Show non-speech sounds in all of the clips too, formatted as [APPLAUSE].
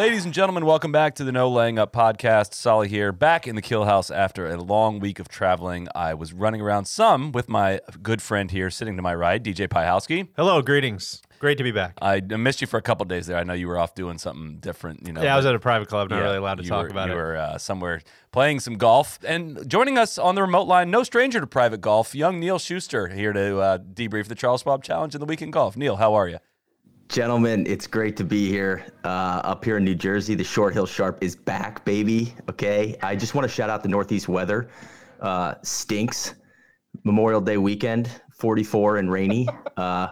Ladies and gentlemen, welcome back to the No Laying Up podcast. Soly here, back in the kill house after a long week of traveling. I was running around some with my good friend here sitting to my right, DJ Piehowski. Hello, greetings. Great to be back. I missed you for a couple days there. I know you were off doing something different. You know, yeah, I was at a private club, not yeah, really allowed to talk were- about you it. were uh, somewhere playing some golf. And joining us on the remote line, no stranger to private golf, young Neil Schuster here to uh, debrief the Charles Schwab Challenge and the weekend golf. Neil, how are you? Gentlemen, it's great to be here uh, up here in New Jersey. The Short Hill Sharp is back, baby. Okay. I just want to shout out the Northeast weather. Uh, stinks. Memorial Day weekend, 44 and rainy. Uh,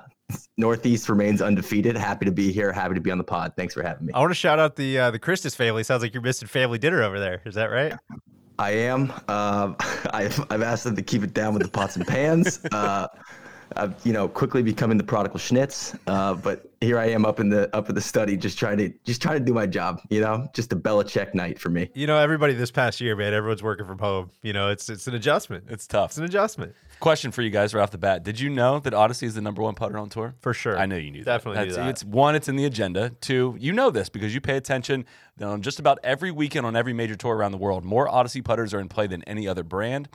Northeast remains undefeated. Happy to be here. Happy to be on the pod. Thanks for having me. I want to shout out the uh, the Christus family. Sounds like you're missing family dinner over there. Is that right? I am. Uh, [LAUGHS] I've, I've asked them to keep it down with the pots and pans. Uh, I've, you know, quickly becoming the prodigal schnitz. Uh, but here I am up in the up in the study, just trying to just trying to do my job. You know, just a Belichick night for me. You know, everybody this past year, man, everyone's working from home. You know, it's it's an adjustment. It's tough. It's an adjustment Question for you guys right off the bat. Did you know that Odyssey is the number one putter on tour? for sure. I know you knew Definitely that. knew that. It's one, it's in the agenda. Two, you know this because you pay attention on just about every weekend on every major tour around the world. More Odyssey putters are in play than any other brand.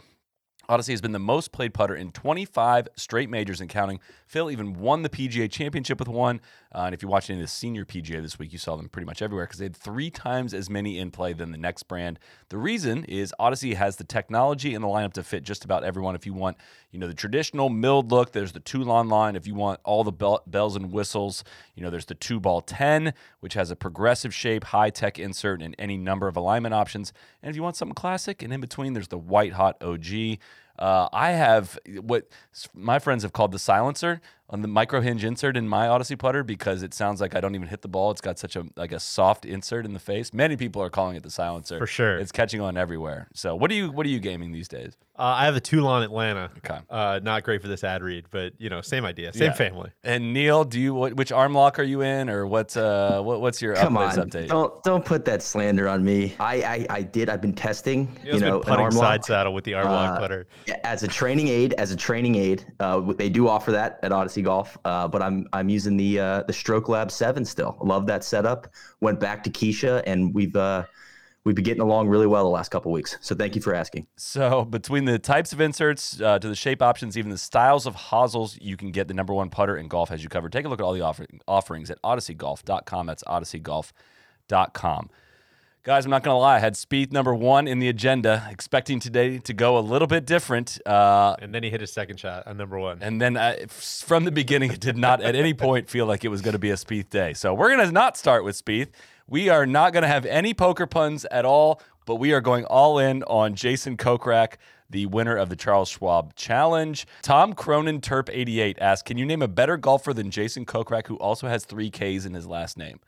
Odyssey has been the most played putter in 25 straight majors and counting. Phil even won the PGA Championship with one. Uh, and if you watched any of the senior PGA this week, you saw them pretty much everywhere because they had three times as many in play than the next brand. The reason is Odyssey has the technology and the lineup to fit just about everyone. If you want, you know, the traditional milled look, there's the Toulon line. If you want all the bell- bells and whistles, you know, there's the two ball 10, which has a progressive shape, high tech insert, and any number of alignment options. And if you want something classic and in between, there's the white hot OG. Uh, I have what my friends have called the silencer on the micro hinge insert in my Odyssey putter because it sounds like I don't even hit the ball. It's got such a like a soft insert in the face. Many people are calling it the silencer For sure. It's catching on everywhere. So what are you what are you gaming these days? Uh, I have a Toulon Atlanta. Okay. Uh, not great for this ad read, but you know, same idea, same Yeah. family. And Neil, do you what, which arm lock are you in, or what's uh what, what's your Come on, update? don't don't put that slander on me. I I, I did. I've been testing. Neil's you know, been an putting arm side lock. saddle with the arm lock Uh, putter. as a training aid as a training aid uh, they do offer that at odyssey golf uh, but i'm i'm using the uh, the stroke lab 7 still love that setup went back to keisha and we've uh, we've been getting along really well the last couple weeks so thank you for asking So between the types of inserts uh, to the shape options, even the styles of hosels, you can get the number one putter in golf as you covered. Take a look at all the offer- offerings at odysseygolf.com. That's odysseygolf.com. Guys, I'm not going to lie. I had Spieth number one in the agenda, expecting today to go a little bit different. Uh, And then he hit his second shot on number one. and then uh, f- from the beginning, it did not at any point feel like it was going to be a Spieth day. So we're going to not start with Spieth. We are not going to have any poker puns at all, but we are going all in on Jason Kokrak, the winner of the Charles Schwab Challenge. Tom Cronin Terp 88 asked, "Can you name a better golfer than Jason Kokrak, who also has three Ks in his last name?"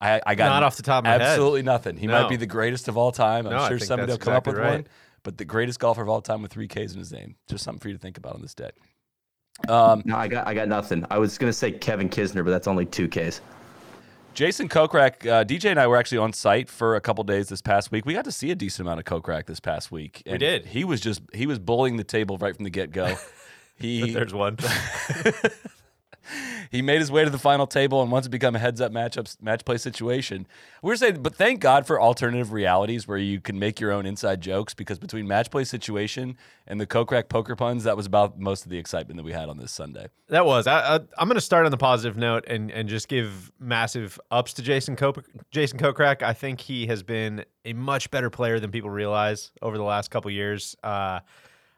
I, I got Not off the top of my head. absolutely nothing. He might be the greatest of all time. I'm No, sure somebody will that's come up with right. one. But the greatest golfer of all time with three Ks in his name. Just something for you to think about on this day. Um, no i got i got nothing i was going to say kevin kisner but that's only two ks Jason Kokrak, uh, DJ and I were actually on site for a couple days this past week. We got to see a decent amount of Kokrak this past week. We did. He was just he was bullying the table right from the get go. [LAUGHS] He There's one. [LAUGHS] he made his way to the final table and wants to become a heads up matchup match play situation. We are saying, but thank God for alternative realities where you can make your own inside jokes because between match play situation and the Kokrak poker puns, that was about most of the excitement that we had on this Sunday. That was. I, I'm going to start on the positive note and, and just give massive ups to Jason Kop- Jason Kokrak. I think he has been a much better player than people realize over the last couple years. Uh,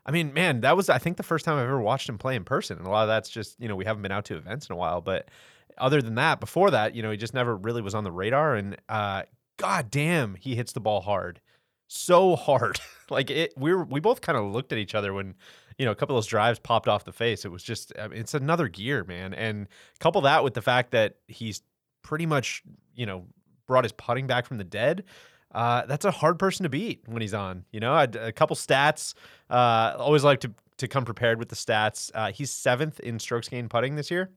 I mean, man, that was I think the first time I've ever watched him play in person, and a lot of that's just you know we haven't been out to events in a while. But other than that, before that, you know, he just never really was on the radar. And uh, god damn, he hits the ball hard, so hard. [LAUGHS] like it, we were we both kind of looked at each other when you know, a couple of those drives popped off the face. It was just, I mean, it's another gear, man. And couple that with the fact that he's pretty much, you know, brought his putting back from the dead. Uh, that's a hard person to beat when he's on. You know, A couple stats. Uh, always like to to come prepared with the stats. Uh, he's seventh in strokes gained putting this year.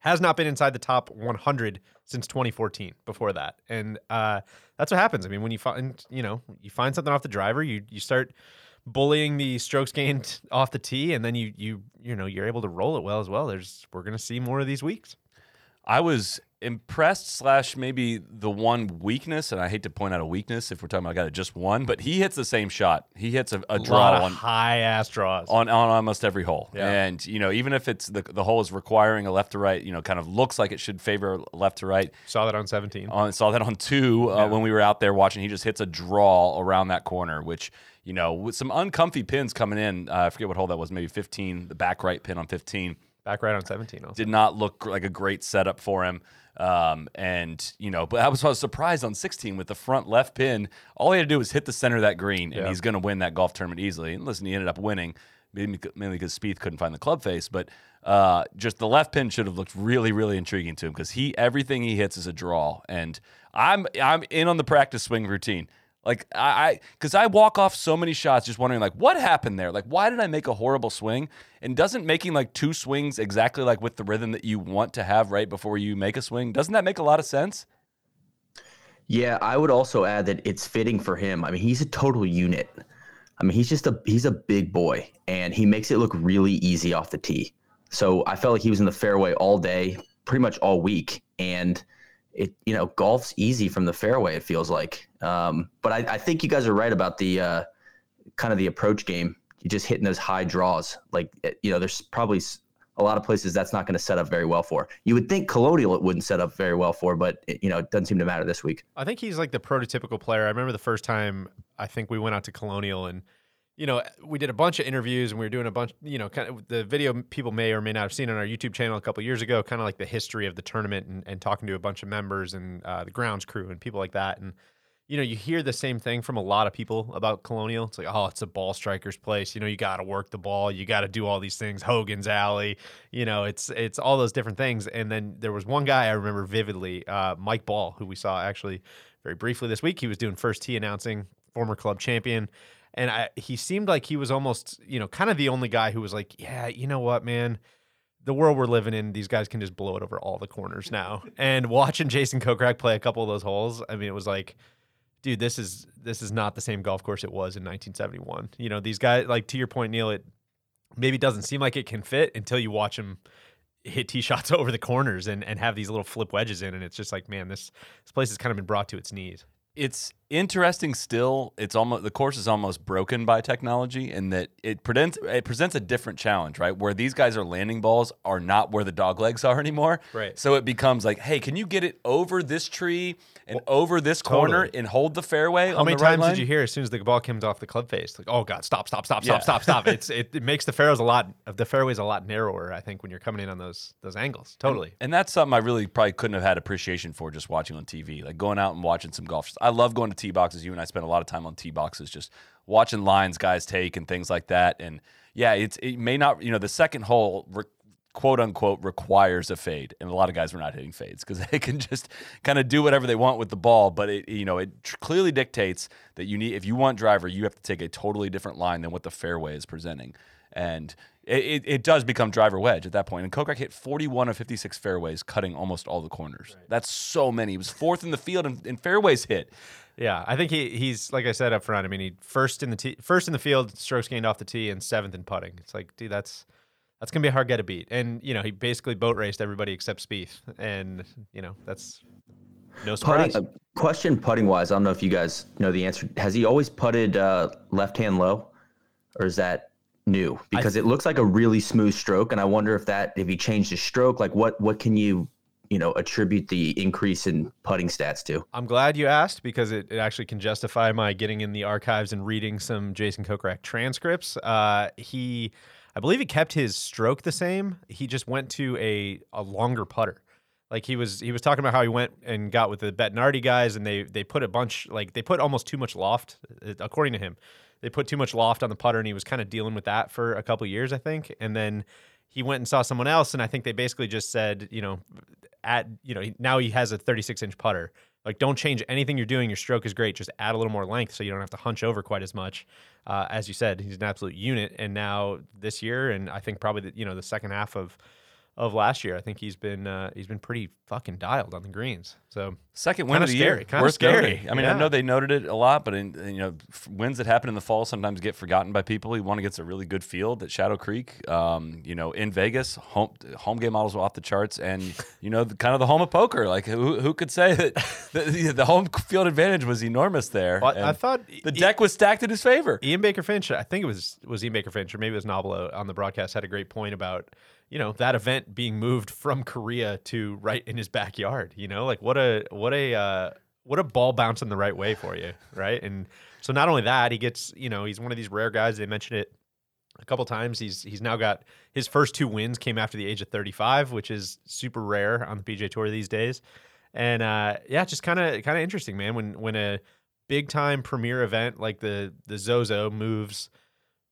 Has not been inside the top 100 since 2014. Before that, and uh, that's what happens. I mean, when you find you know you find something off the driver, you you start bullying the strokes gained [LAUGHS] off the tee, and then you you you know you're able to roll it well as well. There's we're gonna see more of these weeks. I was impressed slash maybe the one weakness, and I hate to point out a weakness if we're talking about a guy that just won, but he hits the same shot. He hits a, a draw of on high ass draws. on, on almost every hole. Yeah. And, you know, even if it's the, the hole is requiring a left to right, you know, kind of looks like it should favor left to right. Saw that on 17. On, saw that on two uh, Yeah. when we were out there watching. He just hits a draw around that corner, which, you know, with some uncomfy pins coming in, uh, I forget what hole that was, maybe 15, the back right pin on 15 Back right on 17. Also. did not look like a great setup for him. Um, and you know, but I was, I was surprised on 16 with the front left pin. All he had to do was hit the center of that green, and Yeah. he's going to win that golf tournament easily. And listen, he ended up winning, mainly because Spieth couldn't find the club face. But uh, just the left pin should have looked really, really intriguing to him because he everything he hits is a draw. And I'm I'm in on the practice swing routine. Like I, because I, walk off so many shots, just wondering like what happened there. Like why did I make a horrible swing? And doesn't making like two swings exactly like with the rhythm that you want to have right before you make a swing doesn't that make a lot of sense? Yeah, I would also add that it's fitting for him. I mean, he's a total unit. I mean, he's just a he's a big boy, and he makes it look really easy off the tee. So I felt like he was in the fairway all day, pretty much all week, and it you know golf's easy from the fairway. It feels like, um, but I, I think you guys are right about the uh, kind of the approach game. You're just hitting those high draws, like you know, there's probably a lot of places that's not going to set up very well for. You would think Colonial it wouldn't set up very well for, but it, you know, it doesn't seem to matter this week. I think he's like the prototypical player. I remember the first time I think we went out to Colonial and you know, we did a bunch of interviews and we were doing a bunch, you know, kind of the video people may or may not have seen on our YouTube channel a couple years ago, kind of like the history of the tournament and, and talking to a bunch of members and uh, the grounds crew and people like that. And, you know, you hear the same thing from a lot of people about Colonial. It's like, oh, it's a ball striker's place. You know, you got to work the ball. You got to do all these things. Hogan's Alley. You know, it's it's all those different things. And then there was one guy I remember vividly, uh, Mike Ball, who we saw actually very briefly this week. He was doing first tee announcing, former club champion. And I, he seemed like he was almost, you know, kind of the only guy who was like, yeah, you know what, man, the world we're living in, these guys can just blow it over all the corners now. And watching Jason Kokrak play a couple of those holes, I mean, it was like, dude, this is this is not the same golf course it was in 1971. You know, these guys, like to your point, Neil, it maybe doesn't seem like it can fit until you watch him hit tee shots [LAUGHS] over the corners and, and have these little flip wedges in, and it's just like, man, this this place has kind of been brought to its knees. It's interesting still. It's almost the course is almost broken by technology in that it presents it presents a different challenge, right? Where these guys are landing balls are not where the dog legs are anymore. Right. So it becomes like, hey, can you get it over this tree and over this corner and hold the fairway How on many the right times line? did you hear as soon as the ball comes off the club face, like, oh god, stop, stop, stop, Yeah. stop, stop, stop? [LAUGHS] It's it, it makes the fairways a lot of the fairways a lot narrower. I think when you're coming in on those those angles, totally. And that's something I really probably couldn't have had appreciation for just watching on TV. Like going out and watching some golf. I love going to tee boxes. You and I spend a lot of time on tee boxes, just watching lines guys take and things like that. And yeah, it's it may not. You know, the second hole. Re- quote unquote requires a fade and a lot of guys were not hitting fades because [LAUGHS] they can just kind of do whatever they want with the ball but it you know it clearly dictates that you need if you want driver you have to take a totally different line than what the fairway is presenting and it, it, does become driver wedge at that point. and Kokrak hit 41 of 56 fairways cutting almost all the corners that's so many he was fourth in the field and, and fairways hit Yeah, I think he he's like I said up front. I mean, he first in the tee, first in the field, strokes gained off the tee, and seventh in putting. It's like, dude, that's that's gonna be a hard get to beat. And you know, he basically boat raced everybody except Spieth, and you know, that's no surprise. Putting, uh, question putting wise, I don't know if you guys know the answer. Has he always putted uh, left hand low, or is that new? Because it looks like a really smooth stroke, and I wonder if that if he changed his stroke, like what what can you you know attribute the increase in putting stats to? I'm glad you asked because it, it actually can justify my getting in the archives and reading some Jason Kokrak transcripts. Uh, he, I believe he kept his stroke the same. He just went to a, a longer putter. Like he was he was talking about how he went and got with the Bettinardi guys and they they put a bunch like they put almost too much loft uh, according to him. They put too much loft on the putter and he was kind of dealing with that for a couple years I think. And then he went and saw someone else and I think they basically just said, you know, at you know, now he has a 36 inch putter Like, don't change anything you're doing. Your stroke is great. Just add a little more length so you don't have to hunch over quite as much. Uh, as you said, he's an absolute unit. And now this year, and I think probably the, you know the second half of of last year, I think he's been uh, he's been pretty fucking dialed on the greens. So Second win Kinda the scary, year. kinda Worth scary. noting. I mean, Yeah. I know they noted it a lot, but in, you know, f- wins that happen in the fall sometimes get forgotten by people. He won against a really good field at Shadow Creek. Um, you know, in Vegas, home home game models were off the charts, and you know, the, kind of the home of poker. Like, who, who could say that [LAUGHS] the, the home field advantage was enormous there? Well, I- I thought the deck was stacked in his favor. Ian Baker Finch, I think it was was Ian Baker Finch, or maybe it was Nobilo on the broadcast, had a great point about you know that event being moved from Korea to right in his backyard. You know, like what a what a uh, what a ball bouncing the right way for you, [SIGHS] right? And so not only that, he gets you know he's one of these rare guys. They mentioned it a couple times. He's he's now got his first two wins came after the age of 35, which is super rare on the PGA Tour these days. And uh, yeah, just kind of kind of interesting, man. When when a big time premier event like the the Zozo moves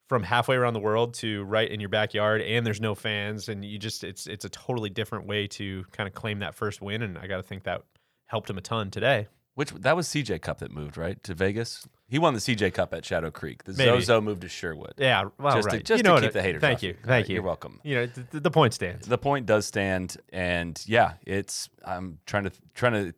from halfway around the world to right in your backyard and there's no fans and you just it's it's a totally different way to kind of claim that first win and I got to think that helped him a ton today. Which that was CJ Cup that moved right to Vegas. He won the CJ Cup at Shadow Creek. The Maybe. Zozo moved to Sherwood. Yeah, well, Just to- right. just you know what keep it- the haters Thank off you, you. thank Right, you. you're welcome. You know the, the point stands. the point does stand and yeah it's i'm trying to trying to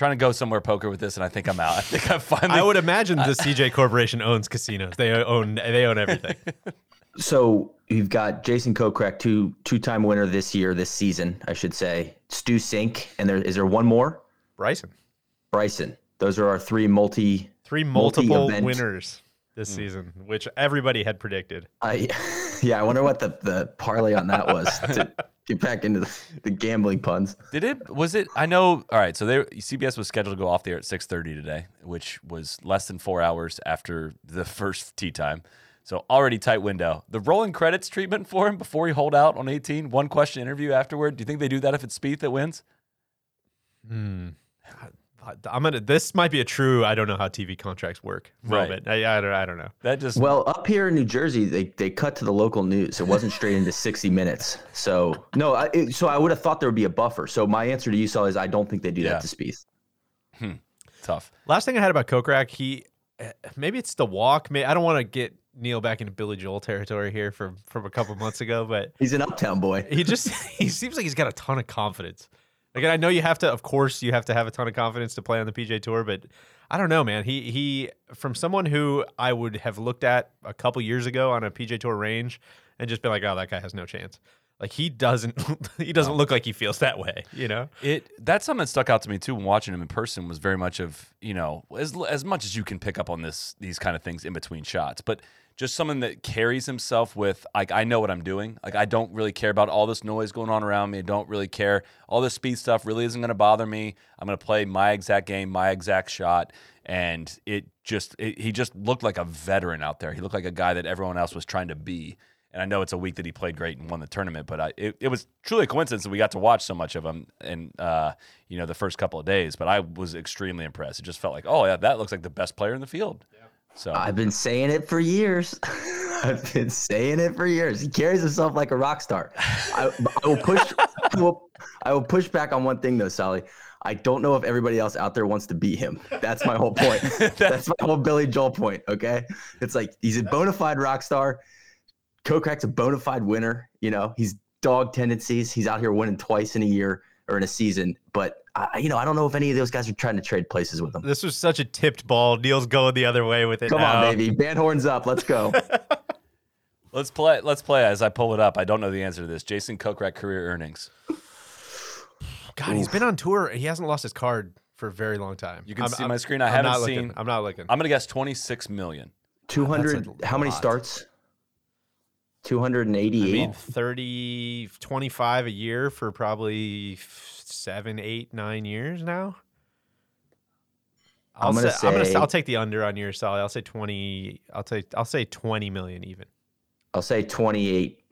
trying to go somewhere poker with this and i think i'm out i think i finally I would imagine the CJ Corporation owns casinos. They own they own everything. [LAUGHS] So you've got Jason Kokrak, two two time winner this year, this season, I should say. Stu Cink, and there is there one more? Bryson, Bryson. Those are our three multi. three multiple Multi-event. winners this hmm. season, which everybody had predicted. I [LAUGHS] yeah, I wonder what the the parlay on that was [LAUGHS] to get back into the, the gambling puns. did it was it i know all right so they cbs was scheduled to go off the air at 6.30 today which was less than four hours after the first tee time. So already tight window. The rolling credits treatment for him before he hold out on 18 one question interview afterward. Do you think they do that if it's Spieth that wins hmm. I'm gonna. This might be a true. I don't know how TV contracts work. Right. Moment. I, I don't. I don't know. that just Well, up here in New Jersey, they, they cut to the local news. It wasn't straight into 60 minutes. So no, I, it, so I would have thought there would be a buffer. So my answer to you, Saul, is I don't think they do Yeah. that to Spieth. Hmm. tough Last thing I had about Kokrak, he maybe it's the walk. May I don't want to get Neil back into Billy Joel territory here from from a couple months ago, but He's an uptown boy. he just [LAUGHS] he seems like he's got a ton of confidence. Like I know you have to, of course, you have to have a ton of confidence to play on the PGA Tour, but I don't know, man. He he from someone who I would have looked at a couple years ago on a PGA Tour range and just been like, oh, that guy has no chance. Like he doesn't [LAUGHS] he doesn't look like he feels that way, you know? It that's something that stuck out to me too when watching him in person was very much of you know as as much as you can pick up on this these kind of things in between shots, but just someone that carries himself with like I know what I'm doing. Like I don't really care about all this noise going on around me. I don't really care. All this speed stuff really isn't going to bother me. I'm going to play my exact game, my exact shot, and it just it, he just looked like a veteran out there. He looked like a guy that everyone else was trying to be. And I know it's a week that he played great and won the tournament, but I, it, it was truly a coincidence that we got to watch so much of him in uh, you know the first couple of days. But I was extremely impressed. It just felt like, oh yeah, that looks like the best player in the field. So I've been saying it for years. [LAUGHS] I've been saying it for years. He carries himself like a rock star. I, I will push. I will, I will push back on one thing though, Sally. I don't know if everybody else out there wants to beat him. That's my whole point. [LAUGHS] That's my whole Billy Joel point. Okay, it's like he's a bona fide rock star. Kokrak's a bona fide winner. You know, he's dog tendencies. He's out here winning twice in a year or in a season. But I, you know, I don't know if any of those guys are trying to trade places with him. This was such a tipped ball. Neil's going the other way with it. Come now. on, baby, band horns up. Let's go. [LAUGHS] let's play. Let's play as I pull it up. I don't know the answer to this. Jason Kokrak career earnings. God, Oof. he's been on tour. He hasn't lost his card for a very long time. You can I'm, see I'm, my screen. I I'm haven't seen. Looking. I'm not looking. I'm gonna guess 26 million. 200. How many starts? 288 I mean, 30 25 a year for probably seven eight nine years now I'll I'm gonna say, say, I'm gonna, I'll take the under on your side. I'll say 20. I'll say I'll say 20 million even. I'll say 28.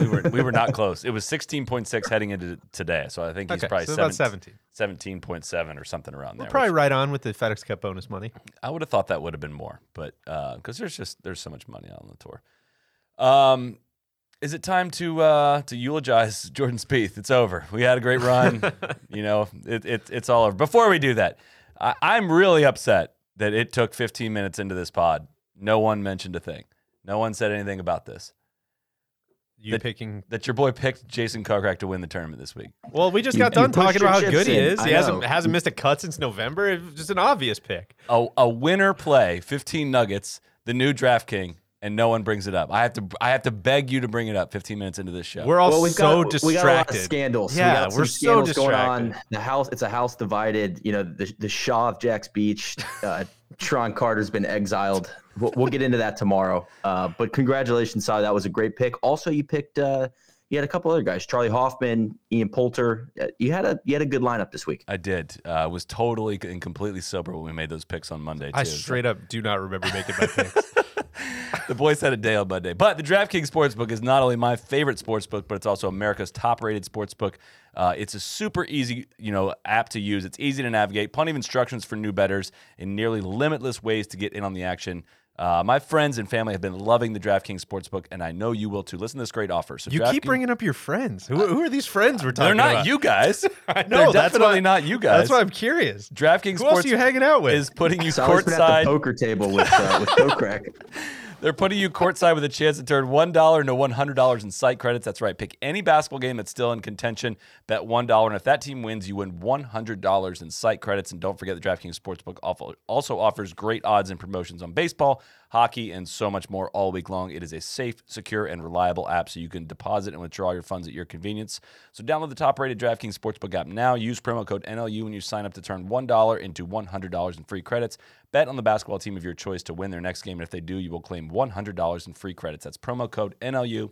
we were we were not [LAUGHS] close. It was 16.6 heading into today, so I think he's okay, probably so 17, 17. 17.7 or something around we're there. Probably which, right on with the FedEx Cup bonus money. I would have thought that would have been more, but uh, because there's just there's so much money on the tour. Um, Is it time to uh, to eulogize Jordan Spieth? It's over. We had a great run. [LAUGHS] you know, it, it, it's all over. Before we do that, I, I'm really upset that it took 15 minutes into this pod. No one mentioned a thing. No one said anything about this. You That- picking? That your boy picked Jason Kokrak to win the tournament this week. Well, we just You- got you done pushed talking about how chips good he is. I He hasn't hasn't missed a cut since November. It was just an obvious pick. A, a winner play, 15 nuggets, the new DraftKings, and no one brings it up. I have to I have to beg you to bring it up 15 minutes into this show. We're all well, we've so got, distracted. We got a lot of scandals. Yeah, we we're so scandals going distracted. on. The house, it's a house divided. You know, the the Shaw of Jax Beach. Uh, [LAUGHS] Tron Carter's been exiled. We'll, we'll get into that tomorrow. Uh, but congratulations, Si. That was a great pick. Also, you picked. Uh, you had a couple other guys: Charlie Hoffman, Ian Poulter. Uh, You had a you had a good lineup this week. I did. Uh, was totally and completely sober when we made those picks on Monday. Too. I So- straight up do not remember making my [LAUGHS] picks. [LAUGHS] the boys had a day on Monday. But the DraftKings Sportsbook is not only my favorite sportsbook, but it's also America's top-rated sportsbook. Uh, it's a super easy, you know, app to use. It's easy to navigate. Plenty of instructions for new bettors, and nearly limitless ways to get in on the action. Uh, my friends and family have been loving the DraftKings Sportsbook, and I know you will too. Listen to this great offer. So You keep DraftKings- bringing up your friends. Who, who are these friends we're talking about? They're not about? you guys. [LAUGHS] I They're know. that's definitely why, not you guys. That's why I'm curious. DraftKings Who else Sports are you hanging out with? is putting you Sally's been at the courtside. poker table with uh, with Kokrak. [LAUGHS] They're putting you courtside with a chance to turn $1 into $100 in site credits. That's right. Pick any basketball game that's still in contention, bet $1. And if that team wins, you win $100 in site credits. And don't forget the DraftKings Sportsbook also- also offers great odds and promotions on baseball, hockey, and so much more all week long. It is a safe, secure, and reliable app so you can deposit and withdraw your funds at your convenience. So download the top rated DraftKings Sportsbook app now. Use promo code NLU when you sign up to turn $1 into $100 in free credits. Bet on the basketball team of your choice to win their next game. And if they do, you will claim $100 in free credits. That's promo code NLU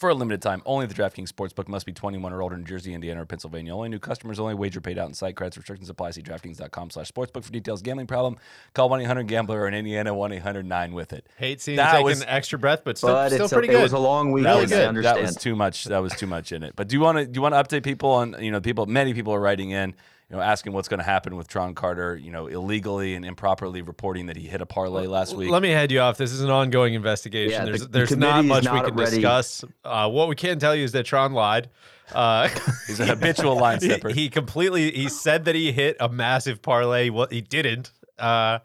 for a limited time. Only the DraftKings Sportsbook must be 21 or older in New Jersey, Indiana, or Pennsylvania. Only new customers, only wager paid out in site credits. Restrictions apply. See DraftKings.com slash sportsbook for details. Gambling problem? Call 1-800-GAMBLER or in Indiana 1-800-9-WITH-IT. Hate seeing That you taking was- an extra breath, but still, But still pretty a, good. it was a long weekend. Really I good. understand. That was too much. That was too much in it. But do you want to do you want to update people on you know people? Many people are writing in, you know, asking what's going to happen with Tron Carter, you know, illegally and improperly reporting that he hit a parlay last week. Let me head you off. This is an ongoing investigation. Yeah, the- there's the there's not committee is much we can ready. discuss. Uh, what we can tell you is that Tron lied. Uh, [LAUGHS] He's a habitual line [LAUGHS] he, stepper. he completely he said that he hit a massive parlay. What he didn't. Uh,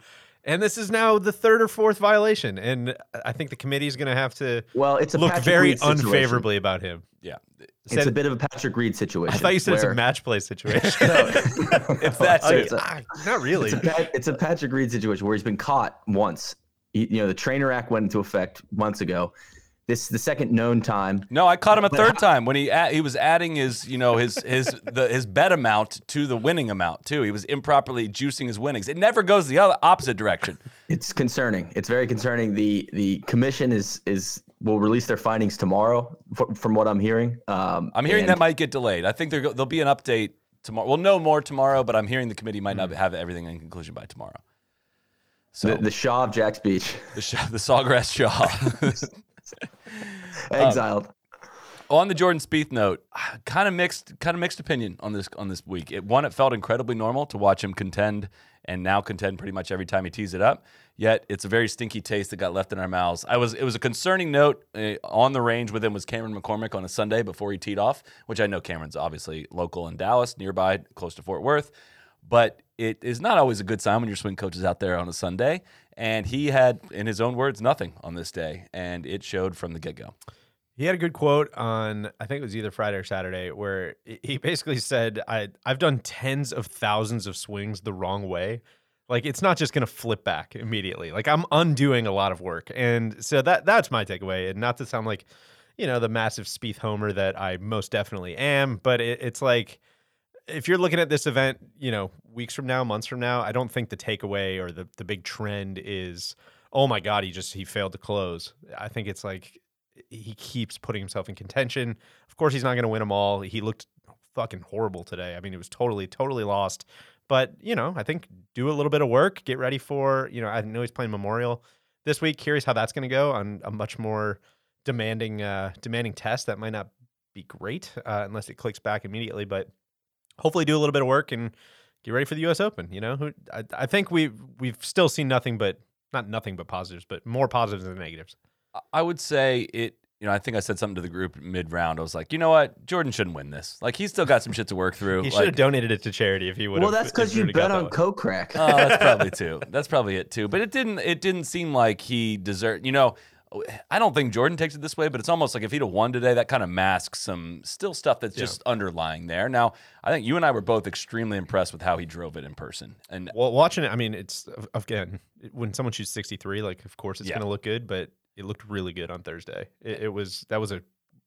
and this is now the third or fourth violation. And I think the committee is going to have to Well, it's a look Patrick very Reed unfavorably about him. yeah, It's Said- a bit of a Patrick Reed situation. I thought you said it's a match play situation. [LAUGHS] [LAUGHS] [LAUGHS] it's that Oh, serious. ah, not really. It's a, it's a Patrick Reed situation where he's been caught once. He- you know, the Trainer Act went into effect months ago. This is the second known time. No, I caught him a third time when he a- he was adding his you know his his the his bet amount to the winning amount too. He was improperly juicing his winnings. It never goes the other opposite direction. It's concerning. It's very concerning. The the commission is is will release their findings tomorrow, f- from what I'm hearing. Um, I'm hearing and that might get delayed. I think there there'll be an update tomorrow. We'll know more tomorrow, but I'm hearing the committee might not have everything in conclusion by tomorrow. So the, the Shaw of Jax Beach, the Shaw, the Sawgrass Shaw. [LAUGHS] [LAUGHS] [LAUGHS] exiled. on the Jordan Spieth note, [SIGHS] kind of mixed, kind of mixed opinion on this on this week. It one, it felt incredibly normal to watch him contend, and now contend pretty much every time he tees it up. Yet it's a very stinky taste that got left in our mouths. I was, it was a concerning note uh, on the range with him was Cameron McCormick on a Sunday before he teed off, which I know Cameron's obviously local in Dallas, nearby, close to Fort Worth. But it is not always a good sign when your swing coach is out there on a Sunday. And he had, in his own words, nothing on this day, and it showed from the get go. He had a good quote on I think it was either Friday or Saturday where he basically said I I've done tens of thousands of swings the wrong way. Like it's not just going to flip back immediately. Like I'm undoing a lot of work. And so that that's my takeaway and not to sound like you know the massive Spieth homer that I most definitely am, but it, it's like if you're looking at this event, you know, weeks from now, months from now, I don't think the takeaway or the the big trend is oh my god, he just he failed to close. I think it's like he keeps putting himself in contention. Of course, he's not going to win them all. He looked fucking horrible today. I mean, it was totally, totally lost. But you know, I think do a little bit of work, get ready for. You know, I know he's playing Memorial this week. Curious how that's going to go on a much more demanding, uh, demanding test. That might not be great uh, unless it clicks back immediately. But hopefully, do a little bit of work and get ready for the U.S. Open. You know, Who- I, I think we we've still seen nothing but not nothing but positives, but more positives than negatives. I would say it you know, I think I said something to the group mid round. I was like, you know what, Jordan shouldn't win this. Like he's still got some shit to work through. [LAUGHS] He should Like, have donated it to charity if he would. Well, that's because you bet on Kokrak. Oh, that's probably [LAUGHS] too. That's probably it too. But it didn't. It didn't seem like he deserved. You know, I don't think Jordan takes it this way, but it's almost like if he'd have won today, that kind of masks some still stuff that's just underlying there. Now, I think you and I were both extremely impressed with how he drove it in person, and Well, watching it, I mean, it's again when someone shoots 63, like of course it's Yeah. going to look good, but it looked really good on Thursday. It, it was that was a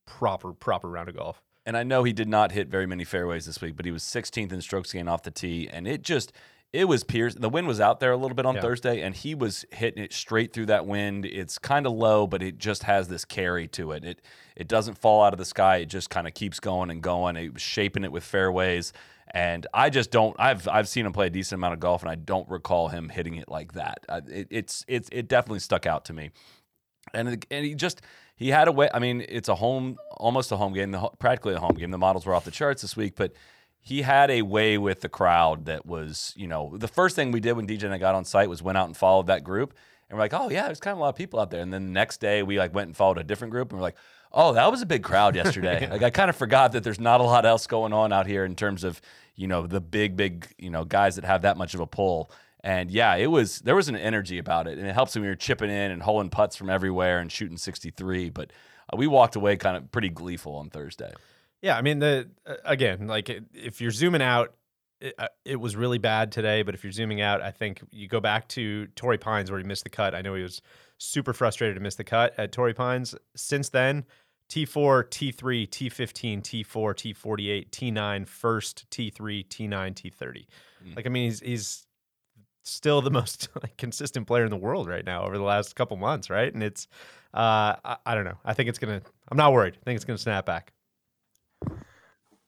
proper proper round of golf. And I know he did not hit very many fairways this week, but he was 16th in strokes gained off the tee, and it just it was Pierce. The wind was out there a little bit on Yeah. Thursday, and he was hitting it straight through that wind. It's kind of low, but it just has this carry to it. It it doesn't fall out of the sky. It just kind of keeps going and going. It was shaping it with fairways, and I just don't. I've I've seen him play a decent amount of golf, and I don't recall him hitting it like that. It, it's it's it definitely stuck out to me and it- and he just he had a way. I mean, it's a home, almost a home game, the, practically a home game. The models were off the charts this week, but he had a way with the crowd that was, you know, the first thing we did when DJ and I got on site was went out and followed that group, and we're like, oh yeah, there's kind of a lot of people out there. And then the next day we like went and followed a different group, and we're like. Oh, that was a big crowd [LAUGHS] yesterday. Like I kind of forgot that there's not a lot else going on out here in terms of, you know, the big, big, you know, guys that have that much of a pull. And yeah, it was there was an energy about it, and it helps when we were chipping in and holding putts from everywhere and shooting 63. But we walked away kind of pretty gleeful on Thursday. Yeah, I mean the uh, again, like if you're zooming out, it, uh, it was really bad today. But if you're zooming out, I think you go back to Torrey Pines where he missed the cut. I know he was super frustrated to miss the cut at Torrey Pines. Since then, T4, T3, T15, T4, T48, T9, first, T3, T9, T30. Like I mean, he's he's still the [LAUGHS] most like, consistent player in the world right now over the last couple months, right? And it's uh I, I don't know. I think it's gonna I'm not worried. I think it's gonna snap back.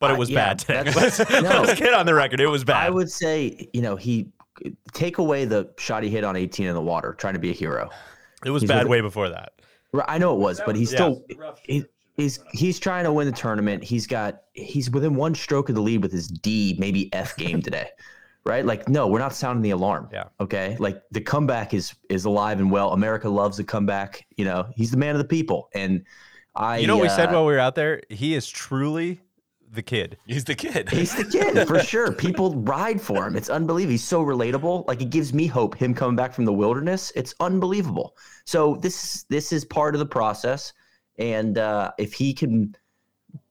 But Uh, it was yeah, bad [LAUGHS] today. Let's, no. let's get on the record. It was bad. I would say, you know, he take away the shot he hit on 18 in the water, trying to be a hero. it was he's bad with- way before that. I know it was, but he's still he, he's he's trying to win the tournament. He's got he's within one stroke of the lead with his D, maybe F game today. [LAUGHS] Right? Like, no, we're not sounding the alarm. Yeah. Okay. Like the comeback is is alive and well. America loves a comeback. You know, he's the man of the people. And I You know what we said uh, while we were out there? He is truly the kid. He's the kid. He's the kid for [LAUGHS] sure. People ride for him. It's unbelievable. He's so relatable. Like it gives me hope. Him coming back from the wilderness. It's unbelievable. So this this is part of the process. And uh, if he can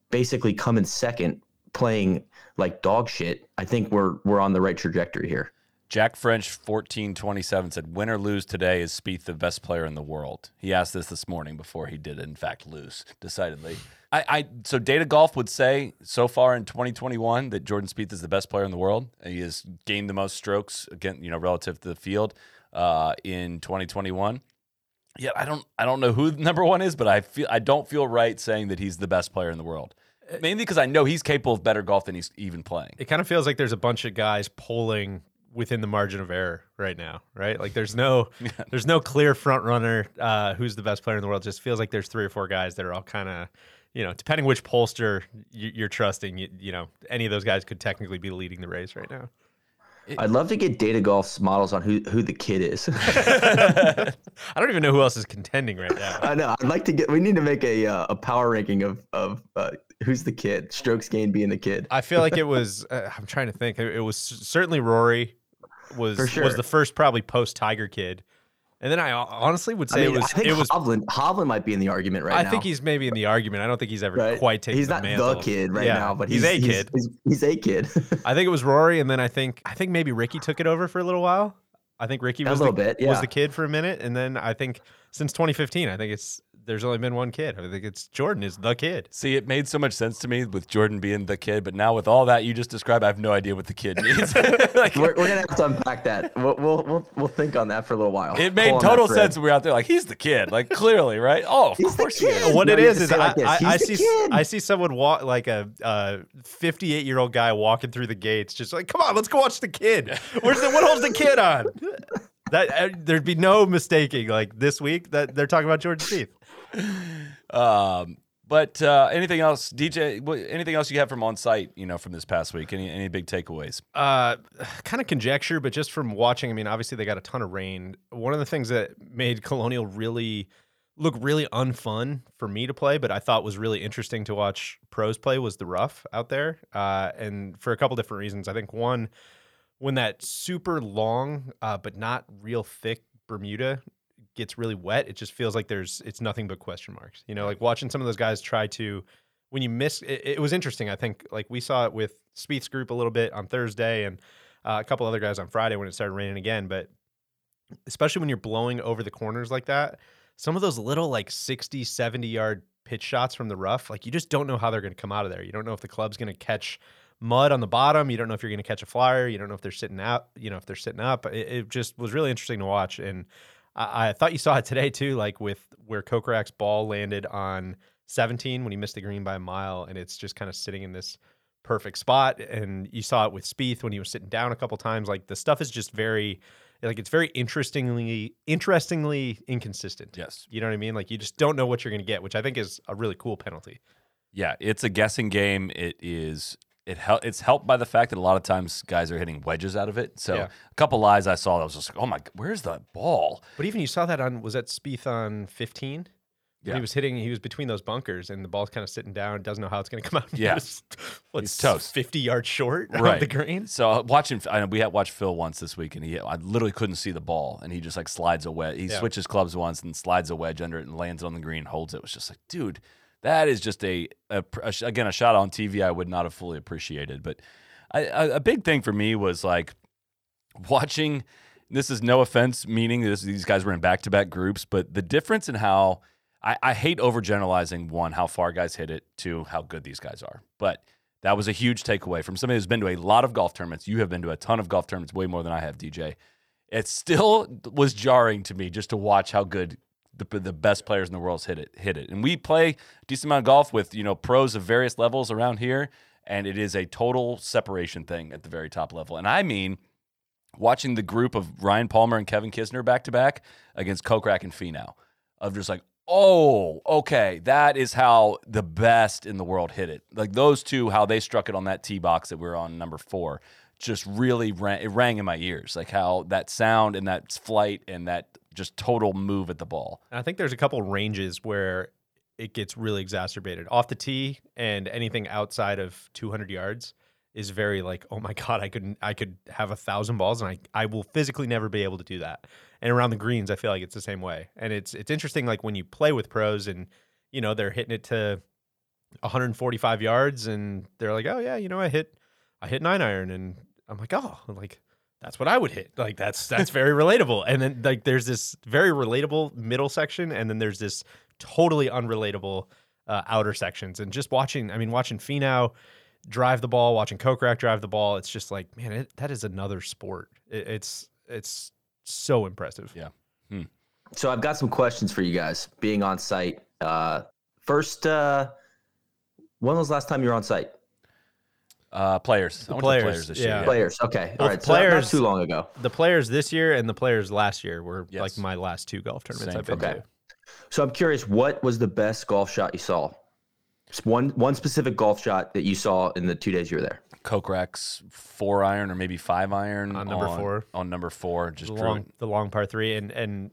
basically come in second, playing like dog shit, I think we're we're on the right trajectory here. Jack French, fourteen twenty seven, said, "Win or lose today, is Spieth the best player in the world?" He asked this this morning before he did, in fact, lose decidedly. I, I so Data Golf would say so far in 2021 that Jordan Spieth is the best player in the world. He has gained the most strokes again, you know, relative to the field uh, in 2021. Yeah, I don't, I don't know who number one is, but I feel I don't feel right saying that he's the best player in the world. Mainly because I know he's capable of better golf than he's even playing. It kind of feels like there's a bunch of guys polling within the margin of error right now, right? Like there's no [LAUGHS] there's no clear front runner uh, who's the best player in the world. It just feels like there's three or four guys that are all kind of you know, depending which pollster you- you're trusting, you, you know, any of those guys could technically be leading the race right now. I'd love to get Data Golf's models on who who the kid is. [LAUGHS] [LAUGHS] I don't even know who else is contending right now. I know. I'd like to get. We need to make a uh, a power ranking of of uh, who's the kid. Strokes gained being the kid. I feel like it [LAUGHS] was. Uh, I'm trying to think. It, it was certainly Rory was sure. was the first probably post Tiger kid, and then I honestly would I say mean, it was I think it was. Hovland. Hovland might be in the argument right I now. I think he's maybe in the argument. I don't think he's ever right. quite taken He's the not mantle. the kid right Yeah, now, but he's, he's, a kid. He's, he's, a kid. [LAUGHS] I think it was Rory, and then I think I think maybe Rickie took it over for a little while. I think Rickie was A little the, bit, was the kid for a minute, and then I think since 2015, I think it's there's only been one kid. I think it's Jordan is the kid. See, it made so much sense to me with Jordan being the kid, but now with all that you just described, I have no idea what the kid means. [LAUGHS] [LAUGHS] like, we're, we're gonna have to unpack that. We'll, we'll we'll we'll think on that for a little while. it made on total sense when we were out there. Like, he's the kid. Like, clearly, right? Oh, of He's the course he is. What No, it you have is to is say it I, like. I, I see kid. I see someone walk like a uh, 58 year old guy walking through the gates, just like, come on, let's go watch the kid. Where's the what holds the kid on? [LAUGHS] That uh, there'd be no mistaking. Like this week, that they're talking about Jordan Spieth. Um, but uh, anything else, DJ? Anything else you have from on site? You know, from this past week? Any any big takeaways? Uh, kind of conjecture, but just from watching, I mean, obviously they got a ton of rain. One of the things that made Colonial really look really unfun for me to play, but I thought was really interesting to watch pros play was the rough out there, uh, and for a couple different reasons. I think one, when that super long uh, but not real thick Bermuda gets really wet, it just feels like there's it's nothing but question marks. You know, like watching some of those guys try to when you miss it, it was interesting. I think like we saw it with Spieth's group a little bit on Thursday and uh, a couple other guys on Friday when it started raining again, but especially when you're blowing over the corners like that, some of those little like 60, 70 yard pitch shots from the rough, like you just don't know how they're going to come out of there. You don't know if the club's going to catch mud on the bottom. You don't know if you're going to catch a flyer. You don't know if they're sitting out, you know, if they're sitting up. It, it just was really interesting to watch. And I, I, thought you saw it today too, like with where Kokrak's ball landed on 17 when he missed the green by a mile. And it's just kind of sitting in this perfect spot. And you saw it with Spieth when he was sitting down a couple times. Like the stuff is just very like it's very interestingly interestingly inconsistent. Yes. You know what I mean? Like you just don't know what you're going to get, which I think is a really cool penalty. Yeah, it's a guessing game. It is it hel- it's helped by the fact that a lot of times guys are hitting wedges out of it. So Yeah. a couple lies I saw, I was just like, oh my, where's the ball? But even you saw that on was that Spieth on 15? Yeah. he was hitting, he was between those bunkers, and the ball's kind of sitting down. Doesn't know how it's going to come out. [LAUGHS] Yeah. was, what's He's toast. Fifty yards short [LAUGHS] Right. of the green. So uh, watching, I know we had watched Phil once this week, and he, I literally couldn't see the ball, and he just like slides a wedge. He Yeah. switches clubs once and slides a wedge under it and lands it on the green, holds it. It was just like, dude, that is just a, a, a again a shot on TV I would not have fully appreciated. But I, a, a big thing for me was like watching. This is no offense, meaning this, these guys were in back to back groups, but the difference in how I, I hate overgeneralizing one, how far guys hit it, two, how good these guys are. But that was a huge takeaway from somebody who's been to a lot of golf tournaments. You have been to a ton of golf tournaments, way more than I have, DJ. It still was jarring to me just to watch how good the, the best players in the world hit it. Hit it, and we play decent amount of golf with you know pros of various levels around here, and it is a total separation thing at the very top level. And I mean, watching the group of Ryan Palmer and Kevin Kisner back to back against Kokrak and Finau, of just like, oh, okay, that is how the best in the world hit it. Like those two, how they struck it on that tee box that we are on number four, just really rang, it rang in my ears. Like how that sound and that flight and that just total move at the ball. I think there's a couple ranges where it gets really exacerbated. Off the tee and anything outside of 200 yards is very like, oh my god, I could I could have a thousand balls and I I will physically never be able to do that. And around the greens, I feel like it's the same way. And it's it's interesting like when you play with pros and you know they're hitting it to 145 yards and they're like, oh yeah, you know I hit I hit nine iron and I'm like, oh, like that's what I would hit. Like that's that's very relatable. And then like there's this very relatable middle section, and then there's this totally unrelatable uh, outer sections. And just watching, I mean, watching Finau drive the ball, watching Kokrak drive the ball, it's just like, man, it, that is another sport. It, it's it's so impressive. Yeah. So I've got some questions for you guys. Being on site, uh, first, uh, when was the last time you were on site? Uh, players. I went to players, players this yeah. year. Players. Okay. Both All right. So not- players- not too long ago. The players this year and the players last year were Yes. like my last two golf tournaments Same I've been for me. to. So I'm curious, what was the best golf shot you saw? Just one one specific golf shot that you saw in the two days you were there. Kokrak's four iron or maybe five iron On number four. On number four, just The long, it. the long par three, and and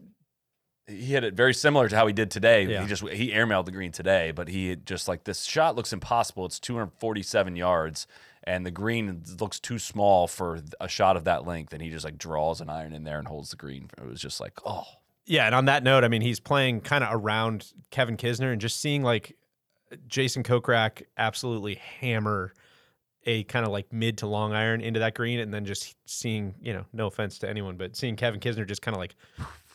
he hit it very similar to how he did today. Yeah. He just he airmailed the green today, but he just like this shot looks impossible. It's 247 yards, and the green looks too small for a shot of that length. And he just like draws an iron in there and holds the green. It was just like, oh, Yeah, and on that note, I mean, he's playing kind of around Kevin Kisner and just seeing like Jason Kokrak absolutely hammer a kind of like mid to long iron into that green, and then just seeing, you know, no offense to anyone, but seeing Kevin Kisner just kind of like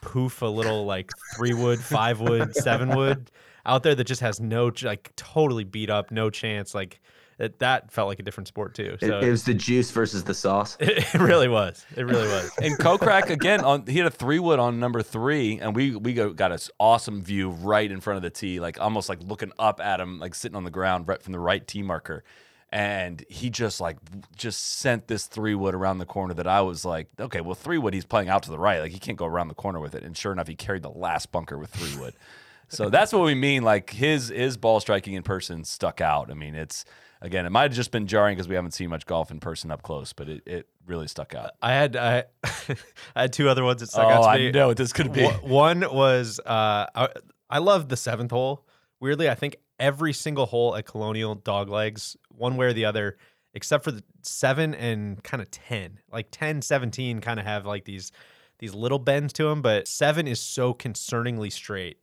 poof a little like three wood, five wood, seven wood out there that just has no like totally beat up, no chance. Like it, that felt like a different sport too. It, So it was the juice versus the sauce. [LAUGHS] it, really was. It really was. [LAUGHS] and Kokrak again on he had a three wood on number three, and we we got an awesome view right in front of the tee, like almost like looking up at him, like sitting on the ground right from the right tee marker. And he just like just sent this three wood around the corner that I was like, okay, well three wood he's playing out to the right, like he can't go around the corner with it. And sure enough, he carried the last bunker with three wood. [LAUGHS] so that's what we mean. Like his his ball striking in person stuck out. I mean, it's again, it might have just been jarring because we haven't seen much golf in person up close, but it, it really stuck out. I had I, [LAUGHS] I had two other ones that stuck oh, out to I know what this could be. One- One was uh, I, I love the seventh hole. Weirdly, I think every single hole at Colonial dog legs, one way or the other, except for the seven and kind of 10. Like 10, 17 kind of have like these these little bends to them, but seven is so concerningly straight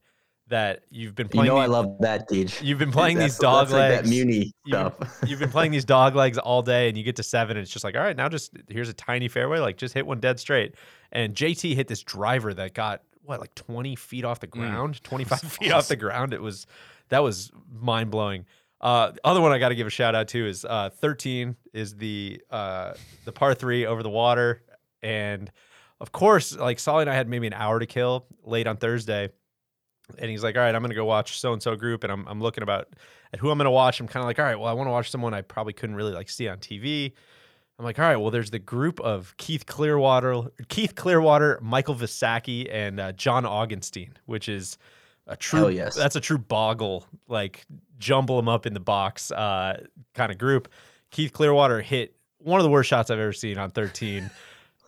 that you've been playing. You know I love that, Deej. You've been playing That's- these dog that's like legs. that Muni You've been, [LAUGHS] you've been playing these dog legs all day, and you get to seven, and it's just like, all right, now just here's a tiny fairway, like just hit one dead straight. And JT hit this driver that got what, like 20 feet off the ground, [LAUGHS] 25 feet off the ground. It was that was mind blowing. Uh, the other one I got to give a shout out to is uh, 13 is the uh, the par three over the water, and of course, like Soly and I had maybe an hour to kill late on Thursday and he's like, "All right, I'm gonna go watch so and so group," and I'm I'm looking about at who I'm gonna watch. I'm kind of like, "All right, well, I want to watch someone I probably couldn't really like see on TV." I'm like, "All right, well, there's the group of Keith Clearwater, Keith Clearwater, Michael Visacki, and uh, John Augenstein, which is a true. Hell yes. That's a true boggle, like jumble them up in the box uh, kind of group. Keith Clearwater hit one of the worst shots I've ever seen on 13.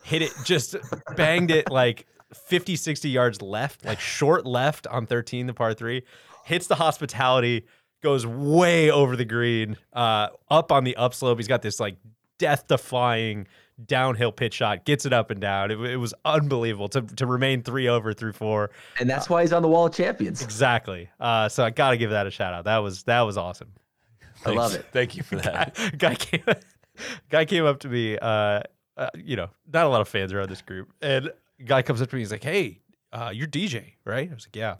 hit it, just banged it like 50, 60 yards left, like short left on 13, the par three. Hits the hospitality, goes way over the green, uh, up on the upslope. He's got this like death defying downhill pitch shot, gets it up and down. It, it was unbelievable to, to remain three over through four. and that's why he's on the wall of champions. Exactly. Uh, so I got to give that a shout out. That was that was awesome. I love it. Thank you for [LAUGHS] that. guy, guy came [LAUGHS] guy came up to me uh, uh you know not a lot of fans around this group and guy comes up to me he's like hey uh you're dj right i was like yeah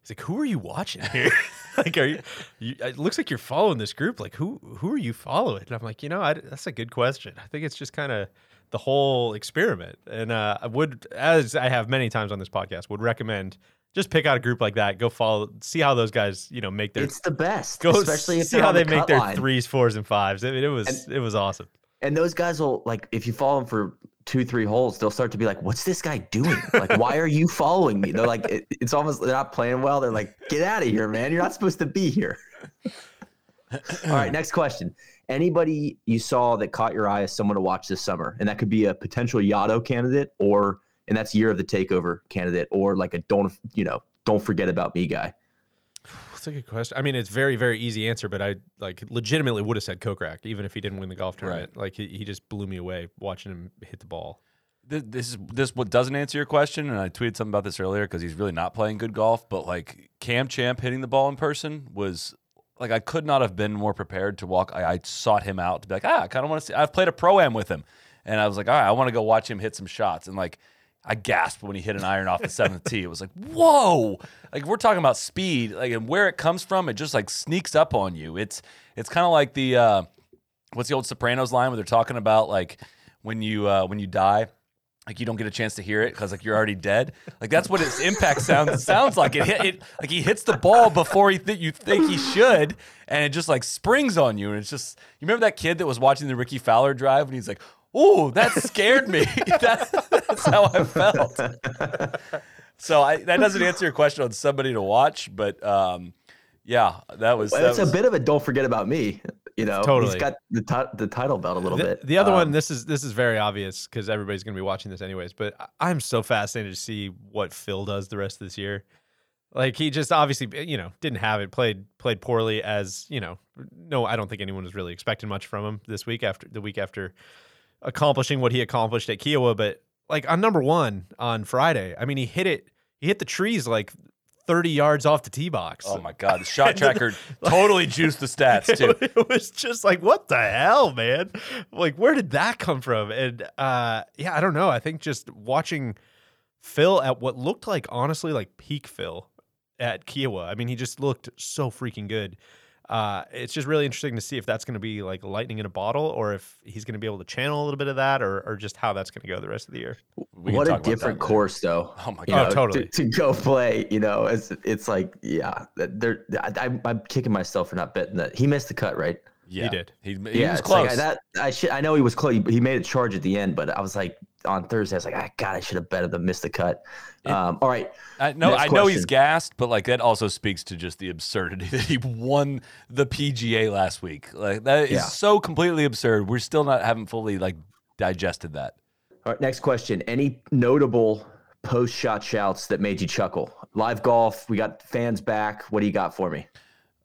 he's like who are you watching here [LAUGHS] like are you, you it looks like you're following this group like who who are you following and i'm like you know I, that's a good question i think it's just kind of the whole experiment and uh i would as i have many times on this podcast would recommend just pick out a group like that go follow see how those guys you know make their It's the best, go especially see they're how they the make their line. threes, fours, and fives. I mean, it was it was awesome. And those guys will like if you follow them for two, three holes, they'll start to be like, "What's this guy doing? Like, why are you following me?" They're like, it, "It's almost they're not playing well." They're like, "Get out of here, man! You're not supposed to be here." All right, next question. Anybody you saw that caught your eye as someone to watch this summer, and that could be a potential Yado candidate, or and that's year of the takeover candidate, or like a don't you know don't forget about me guy. That's a good question. I mean, it's very very easy answer, but I like legitimately would have said Kokrak even if he didn't win the golf tournament. Like he, he just blew me away watching him hit the ball. Th- this is this what doesn't answer your question, and I tweeted something about this earlier because he's really not playing good golf. But like Cam Champ hitting the ball in person was like I could not have been more prepared to walk. I, I sought him out to be like, ah, I kind of want to see. I've played a pro am with him, and I was like, all right, I want to go watch him hit some shots. And like I gasped when he hit an iron off the seventh tee. It was like, whoa! Like we're talking about speed, like and where it comes from, it just like sneaks up on you. It's it's kind of like the uh, what's the old Sopranos line where they're talking about like when you uh, when you die like you don't get a chance to hear it because like you're already dead. Like that's what its impact sounds sounds like. It hit it like he hits the ball before he th- you think he should, and it just like springs on you. And it's just you remember that kid that was watching the Rickie Fowler drive and he's like, "Oh, that scared me." [LAUGHS] that's, that's how I felt. [LAUGHS] So I, that doesn't answer your question on somebody to watch, but um, yeah, that was. Well, that it's was a bit of a don't forget about me. You know, Totally. he's got the ti- the title belt a little The, bit. the other Um, one, this is this is very obvious because everybody's going to be watching this anyways. But I'm so fascinated to see what Phil does the rest of this year. Like he just obviously, you know, didn't have it. Played played poorly as you know. No, I don't think anyone was really expecting much from him this week after the week after accomplishing what he accomplished at Kiawah. But like on number one on Friday, I mean, he hit it. He hit the trees like 30 yards off the tee box. Oh my god, the shot [LAUGHS] tracker totally juiced the stats [LAUGHS] too. it was just like, what the hell, man? Like, where did that come from? And uh, yeah, I don't know. I think just watching Phil at what looked like, honestly, like peak Phil at Kiawah. I mean, he just looked so freaking good. Uh, it's just really interesting to see if that's going to be like lightning in a bottle, or if he's going to be able to channel a little bit of that, or, or just how that's going to go the rest of the year. We can what a about that different later. course, though. Oh my you god, Oh, totally. To, to go play, you know, it's it's like yeah, they're, I, I'm- I'm kicking myself for not betting that he missed the cut, right? yeah, he did. He, he yeah, was it's like, close. that I should I know he was close. He, he made a charge at the end, but I was like on Thursday, I was like, ah, God, I should have betted the missed the cut. Um, all right, I know, I know he's gassed, but like that also speaks to just the absurdity [LAUGHS] that he won the PGA last week. Like that is Yeah. so completely absurd. We're still not haven't fully like digested that. all right. Next question: Any notable post shot shouts that made you chuckle? Live golf, we got fans back. What do you got for me?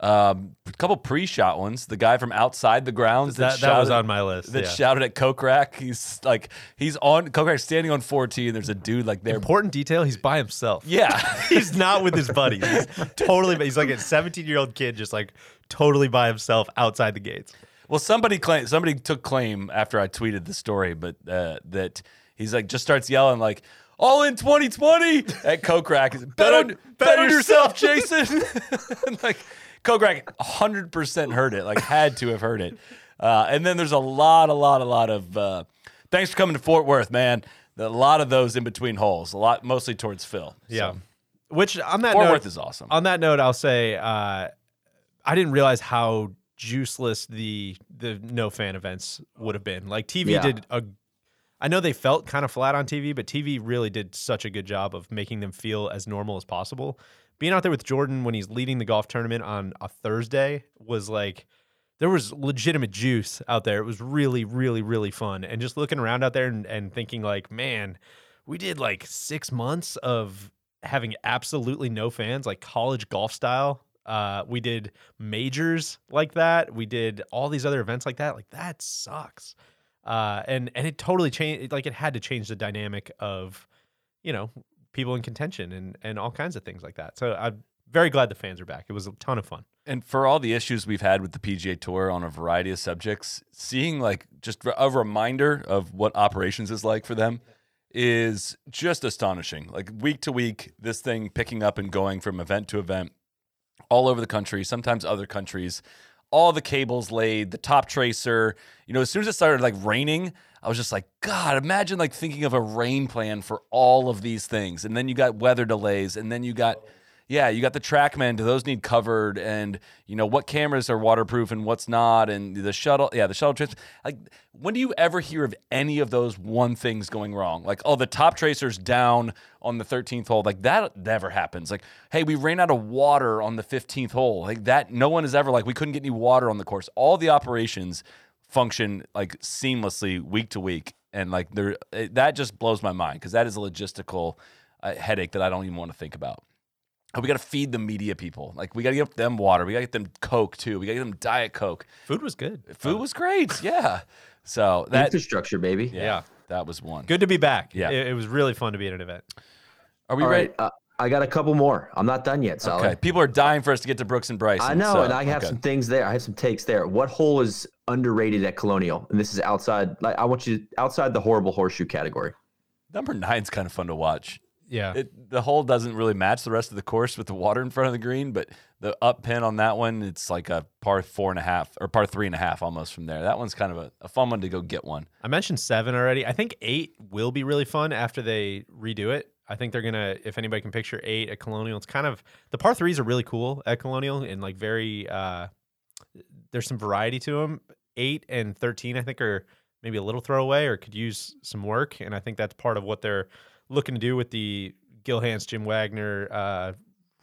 Um, a couple pre-shot ones. The guy from outside the grounds That, that, that was on my list. that yeah. shouted at Kokrak. He's like he's on Kokrak standing on 14. There's a dude like there. Important detail: he's by himself. Yeah. [LAUGHS] he's not with his buddies. He's totally. He's like a 17 year old kid, just like totally by himself outside the gates. Well, somebody claim somebody took claim after I tweeted the story, but uh, that he's like just starts yelling like all in 2020 at Kokrak. He's, Bet on, bet on yourself, Jason. [LAUGHS] Like Kokrak 100% heard it, like had to have heard it. Uh, and then there's a lot, a lot, a lot of uh, thanks for coming to Fort Worth, man. A lot of those in between holes, a lot mostly towards Phil. Yeah. So, Which on that Fort note, Worth is awesome. On that note, I'll say uh, I didn't realize how juiceless the the no fan events would have been. Like TV Yeah. did a. I know they felt kind of flat on TV, but TV really did such a good job of making them feel as normal as possible. Being out there with Jordan when he's leading the golf tournament on a Thursday was like there was legitimate juice out there. It was really, really, really fun. And just looking around out there and, and thinking like, man, we did like six months of having absolutely no fans, like college golf style. Uh, we did majors like that. We did all these other events like that. Like that sucks. Uh, and and it totally changed. Like it had to change the dynamic of, you know, people in contention and and all kinds of things like that. So I'm very glad the fans are back. It was a ton of fun. And for all the issues we've had with the PGA Tour on a variety of subjects, seeing like just a reminder of what operations is like for them is just astonishing. Like week to week, this thing picking up and going from event to event all over the country, sometimes other countries, all the cables laid, the top tracer. You know, as soon as it started like raining, I was just like, God, imagine like thinking of a rain plan for all of these things. And then you got weather delays, and then you got yeah, you got the TrackMan. Do those need covered? And you know what cameras are waterproof and what's not? And the shuttle, yeah, the shuttle trips. Like, when do you ever hear of any of those one things going wrong? Like, oh, the top tracer's down on the 13th hole. Like that never happens. Like, hey, we ran out of water on the 15th hole. Like that, no one is ever like we couldn't get any water on the course. All the operations function like seamlessly week to week, and like there, that just blows my mind because that is a logistical uh, headache that I don't even want to think about. Oh, we got to feed the media people. Like we got to get them water. We got to get them Coke too. We got to get them Diet Coke. Food was good. Food was great. [LAUGHS] Yeah. So that Infrastructure, baby. yeah, Yeah. that was one. Good to be back. Yeah. It, it was really fun to be at an event. Are we All ready? right. Uh, I got a couple more. I'm not done yet, Solid. Okay. People are dying for us to get to Brooks and Bryson. I know, so- and I have okay. some things there. I have some takes there. What hole is underrated at Colonial? And this is outside. Like I want you to, outside the horrible horseshoe category. Number nine's kind of fun to watch. Yeah. It, the hole doesn't really match the rest of the course with the water in front of the green, but the up pin on that one, it's like a par four and a half or par three and a half almost from there. That one's kind of a, a fun one to go get one. I mentioned seven already. I think eight will be really fun after they redo it. I think they're gonna, if anybody can picture eight at Colonial, it's kind of the par threes are really cool at Colonial and like very. uh There's some variety to them. Eight and thirteen, I think, are maybe a little throwaway or could use some work, and I think that's part of what they're looking to do with the Gil Hanse, Jim Wagner, uh,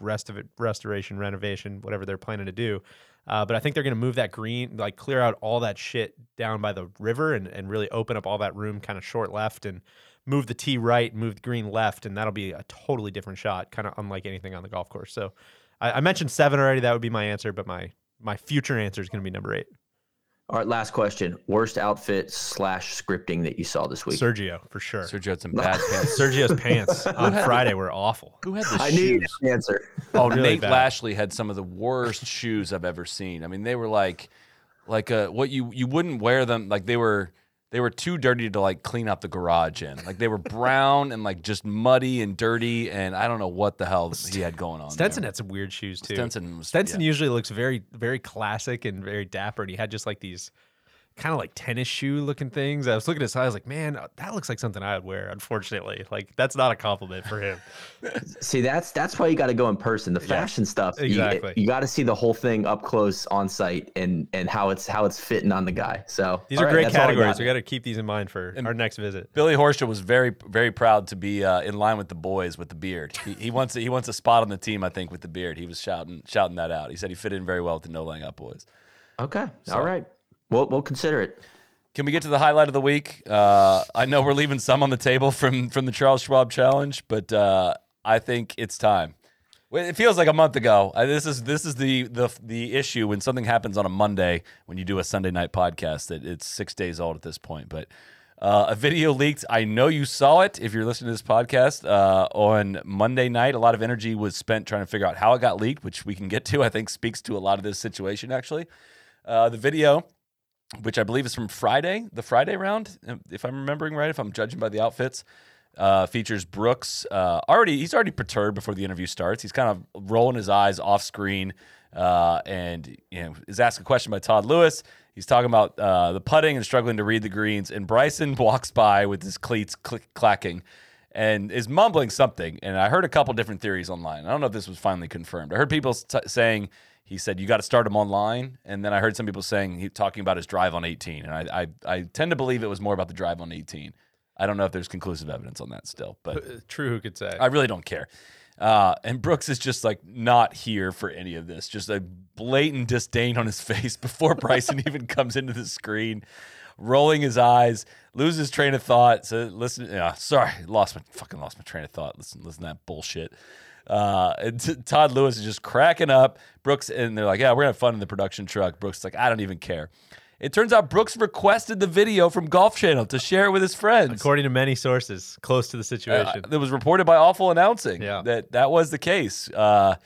rest of it, restoration, renovation, whatever they're planning to do. Uh, but I think they're going to move that green, like clear out all that shit down by the river and, and really open up all that room kind of short left and move the tee right, move the green left. And that'll be a totally different shot, kind of unlike anything on the golf course. So I, I mentioned seven already. That would be my answer. But my, my future answer is going to be number eight. All right, last question. Worst outfit slash scripting that you saw this week? Sergio, for sure. Sergio had some [LAUGHS] bad pants. Sergio's pants [LAUGHS] on Friday were awful. Who had the I shoes? I need an answer. [LAUGHS] Oh, Really Nate bad. Lashley had some of the worst shoes I've ever seen. I mean, they were like, like uh, what you you wouldn't wear them. Like they were they were too dirty to like clean up the garage in. Like they were brown and like just muddy and dirty, and I don't know what the hell he had going on. Stenson there. had some weird shoes too. Stenson was Stenson yeah. usually looks very, very classic and very dapper, and he had just like these kind of like tennis shoe looking things. I was looking at his size, like, man, that looks like something I would wear. Unfortunately, like that's not a compliment for him. [LAUGHS] See, that's that's why you got to go in person. The fashion stuff, you- exactly. You, got to see the whole thing up close on site and and how it's how it's fitting on the guy. So These are right, great that's all categories. got. We got to keep these in mind for our next visit. Billy Horschel was very, very proud to be uh, in line with the boys with the beard. He, he [LAUGHS] wants, a, he wants a spot on the team, I think, with the beard. He was shouting, shouting that out. He said he fit in very well with the No Laying Up boys. Okay, all right. We'll we'll consider it. Can we get to the highlight of the week? Uh, I know we're leaving some on the table from from the Charles Schwab Challenge, but uh, I think it's time. It feels like a month ago. This is this is the the the issue when something happens on a Monday when you do a Sunday night podcast that it's six days old at this point. But uh, a video leaked. I know you saw it if you're listening to this podcast uh, on Monday night. A lot of energy was spent trying to figure out how it got leaked, which we can get to. I think speaks to a lot of this situation actually. Uh, the video which I believe is from Friday, the Friday round, if I'm remembering right, if I'm judging by the outfits. Uh, features Brooks. Uh, already, he's already perturbed before the interview starts. He's kind of rolling his eyes off screen, uh, and you know is asked a question by Todd Lewis. He's talking about uh, the putting and struggling to read the greens, and Bryson [LAUGHS] walks by with his cleats click, clacking and is mumbling something. And I heard a couple different theories online. I don't know if this was finally confirmed. I heard people t- saying he said you got to start him online, and then I heard some people saying he talking about his drive on 18, and I, I I tend to believe it was more about the drive on 18. I don't know if there's conclusive evidence on that still, but True, who could say? I really don't care. Uh, and Brooks is just like not here for any of this. Just a blatant disdain on his [LAUGHS] face before Bryson [LAUGHS] even comes into the screen, rolling his eyes, loses train of thought. So listen, yeah, sorry, lost my fucking lost my train of thought. Listen, listen to that bullshit. Uh, t- Todd Lewis is just cracking up. Brooks and they're like, yeah, we're gonna have fun in the production truck. Brooks is like, I don't even care. It turns out Brooks requested the video from Golf Channel to share it with his friends. According to many sources close to the Uh, situation. that was reported by Awful Announcing Yeah. that that was the case. Uh,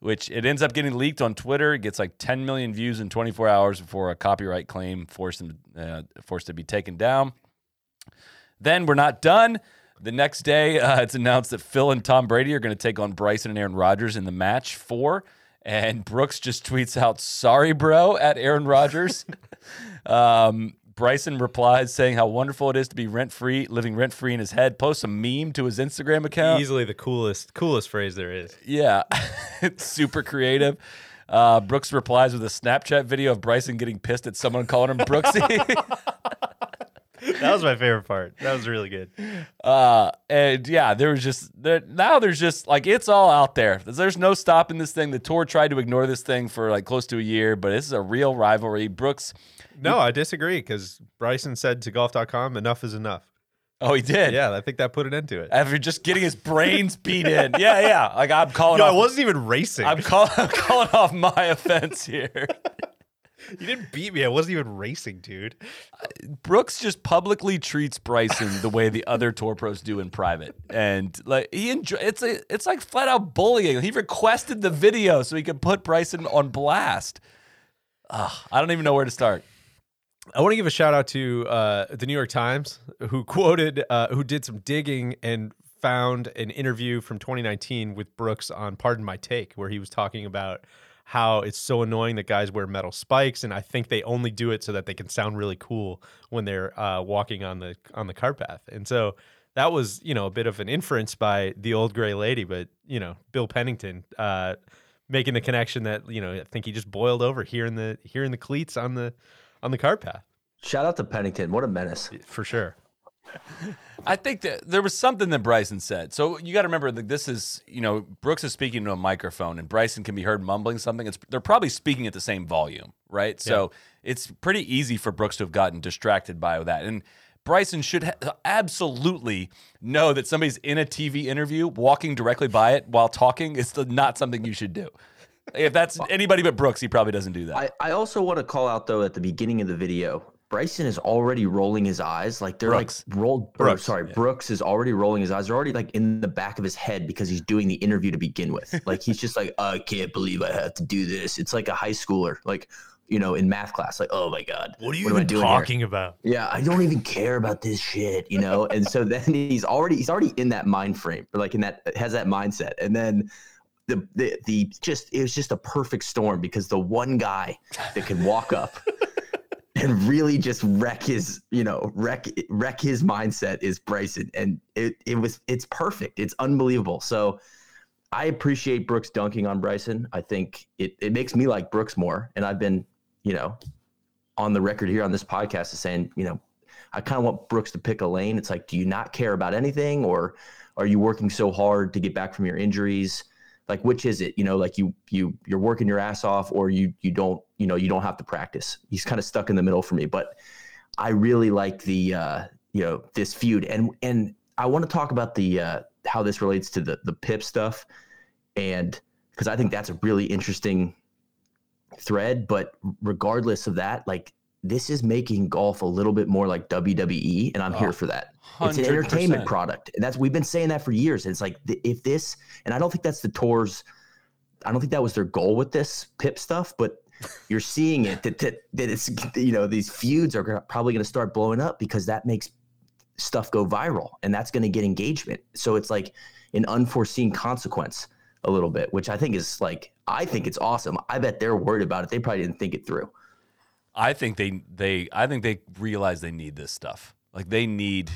which it ends up getting leaked on Twitter. It gets like 10 million views in 24 hours before a copyright claim forced him uh, forced to be taken down. Then we're not done. The next day, [LAUGHS] uh, it's announced that Phil and Tom Brady are going to take on Bryson and Aaron Rodgers in the match four. And Brooks just tweets out, "Sorry, bro," at Aaron Rodgers. [LAUGHS] um, Bryson replies saying how wonderful it is to be rent free, living rent free in his head. Posts a meme to his Instagram account. Easily the coolest, coolest phrase there is. Yeah, [LAUGHS] it's super creative. Uh, Brooks replies with a Snapchat video of Bryson getting pissed at someone calling him Brooksy. That was my favorite part. That was really good. uh, and yeah, there was just there now. There's just like it's all out there. There's no stopping this thing. The tour tried to ignore this thing for like close to a year, but this is a real rivalry. Brooks, No, I disagree because Bryson said to golf.com, enough is enough. oh, he did. Yeah, I think that put an end to it. After just getting his brains beat in. Yeah, yeah. Like I'm calling Yo, I wasn't even racing. I'm, call, [LAUGHS] I'm calling off my offense here. [LAUGHS] [LAUGHS] you didn't beat me. I wasn't even racing, dude. Brooks just publicly treats Bryson the way the other tour pros do in private, and like he enjoy. It's a, it's like flat out bullying. He requested the video so he could put Bryson on blast. Ugh, I don't even know where to start. I want to give a shout out to uh, the New York Times, who quoted, uh, who did some digging and found an interview from 2019 with Brooks on Pardon My Take, where he was talking about how it's so annoying that guys wear metal spikes, and I think they only do it so that they can sound really cool when they're uh, walking on the on the cart path. And so that was, you know, a bit of an inference by the old gray lady, but you know, Bill Pennington. Uh, making the connection that you know I think he just boiled over here in the here in the cleats on the on the car path Shout out to Pennington. What a menace. for sure. [LAUGHS] I think that there was something that Bryson said. So you got to remember that this is, you know, Brooks is speaking to a microphone and Bryson can be heard mumbling something. It's they're probably speaking at the same volume, right? So it's pretty easy for Brooks to have gotten distracted by that. And Bryson should ha- absolutely know that somebody's in a TV interview walking directly by it while talking is not something you should do. If that's anybody but Brooks, he probably doesn't do that. I, I also want to call out though at the beginning of the video, Bryson is already rolling his eyes. Like they're Brooks. like rolled. Brooks, sorry, Brooks is already rolling his eyes. They're already like in the back of his head because he's doing the interview to begin with. [LAUGHS] Like he's just like, I can't believe I have to do this. It's like a high schooler, like you know, in math class. Like, oh my god, What are you I even doing here? talking about? Yeah, I don't even care about this shit, you know. And so then [LAUGHS] he's already he's already in that mind frame, or like in that has that mindset. And then the the the just it was just a perfect storm because the one guy that could walk up [LAUGHS] and really just wreck his, you know, wreck wreck his mindset is Bryson. And it it was it's perfect. It's unbelievable. So I appreciate Brooks dunking on Bryson. I think it it makes me like Brooks more. And I've been, you know, on the record here on this podcast is saying, you know, I kind of want Brooks to pick a lane. It's like, do you not care about anything, or are you working so hard to get back from your injuries? Like, which is it? You know, like you you you're working your ass off, or you you don't you know you don't have to practice. He's kind of stuck in the middle for me. But I really like the uh, you know this feud, and and I want to talk about the uh, how this relates to the the Pip stuff, and because I think that's a really interesting thread. But regardless of that, like this is making golf a little bit more like WWE, and I'm here oh, for that. It's an entertainment product, and that's we've been saying that for years. And it's like if this, and I don't think that's the tour's. I don't think that was their goal with this Pip stuff, but [LAUGHS] you're seeing it that that, that it's you know these feuds are probably going to start blowing up because that makes stuff go viral, and that's going to get engagement. So it's like an unforeseen consequence a little bit, which I think is like I think it's awesome. I bet they're worried about it. They probably didn't think it through. I think they they I think they realize they need this stuff. Like they need.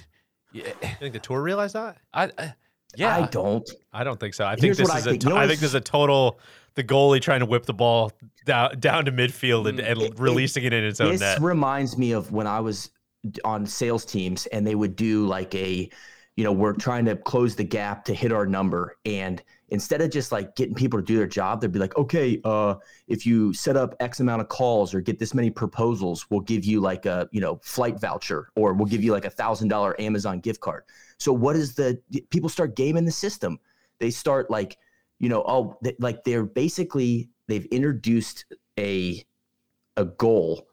Yeah, You think the tour realized that? I, I yeah. I don't. I don't think so. I think this what I is think. You know I what's- think there's a total the goalie trying to whip the ball down down to midfield and, and Mm, It- releasing it in its own This net. This reminds me of when I was on sales teams and they would do like a, you know, we're trying to close the gap to hit our number. And instead of just like getting people to do their job, they'd be like, okay, uh, if you set up X amount of calls or get this many proposals, we'll give you like a, you know, flight voucher or we'll give you like a thousand dollar Amazon gift card. So what is the people start gaming the system? They start like, you know, oh, they, like they're basically they've introduced a a goal.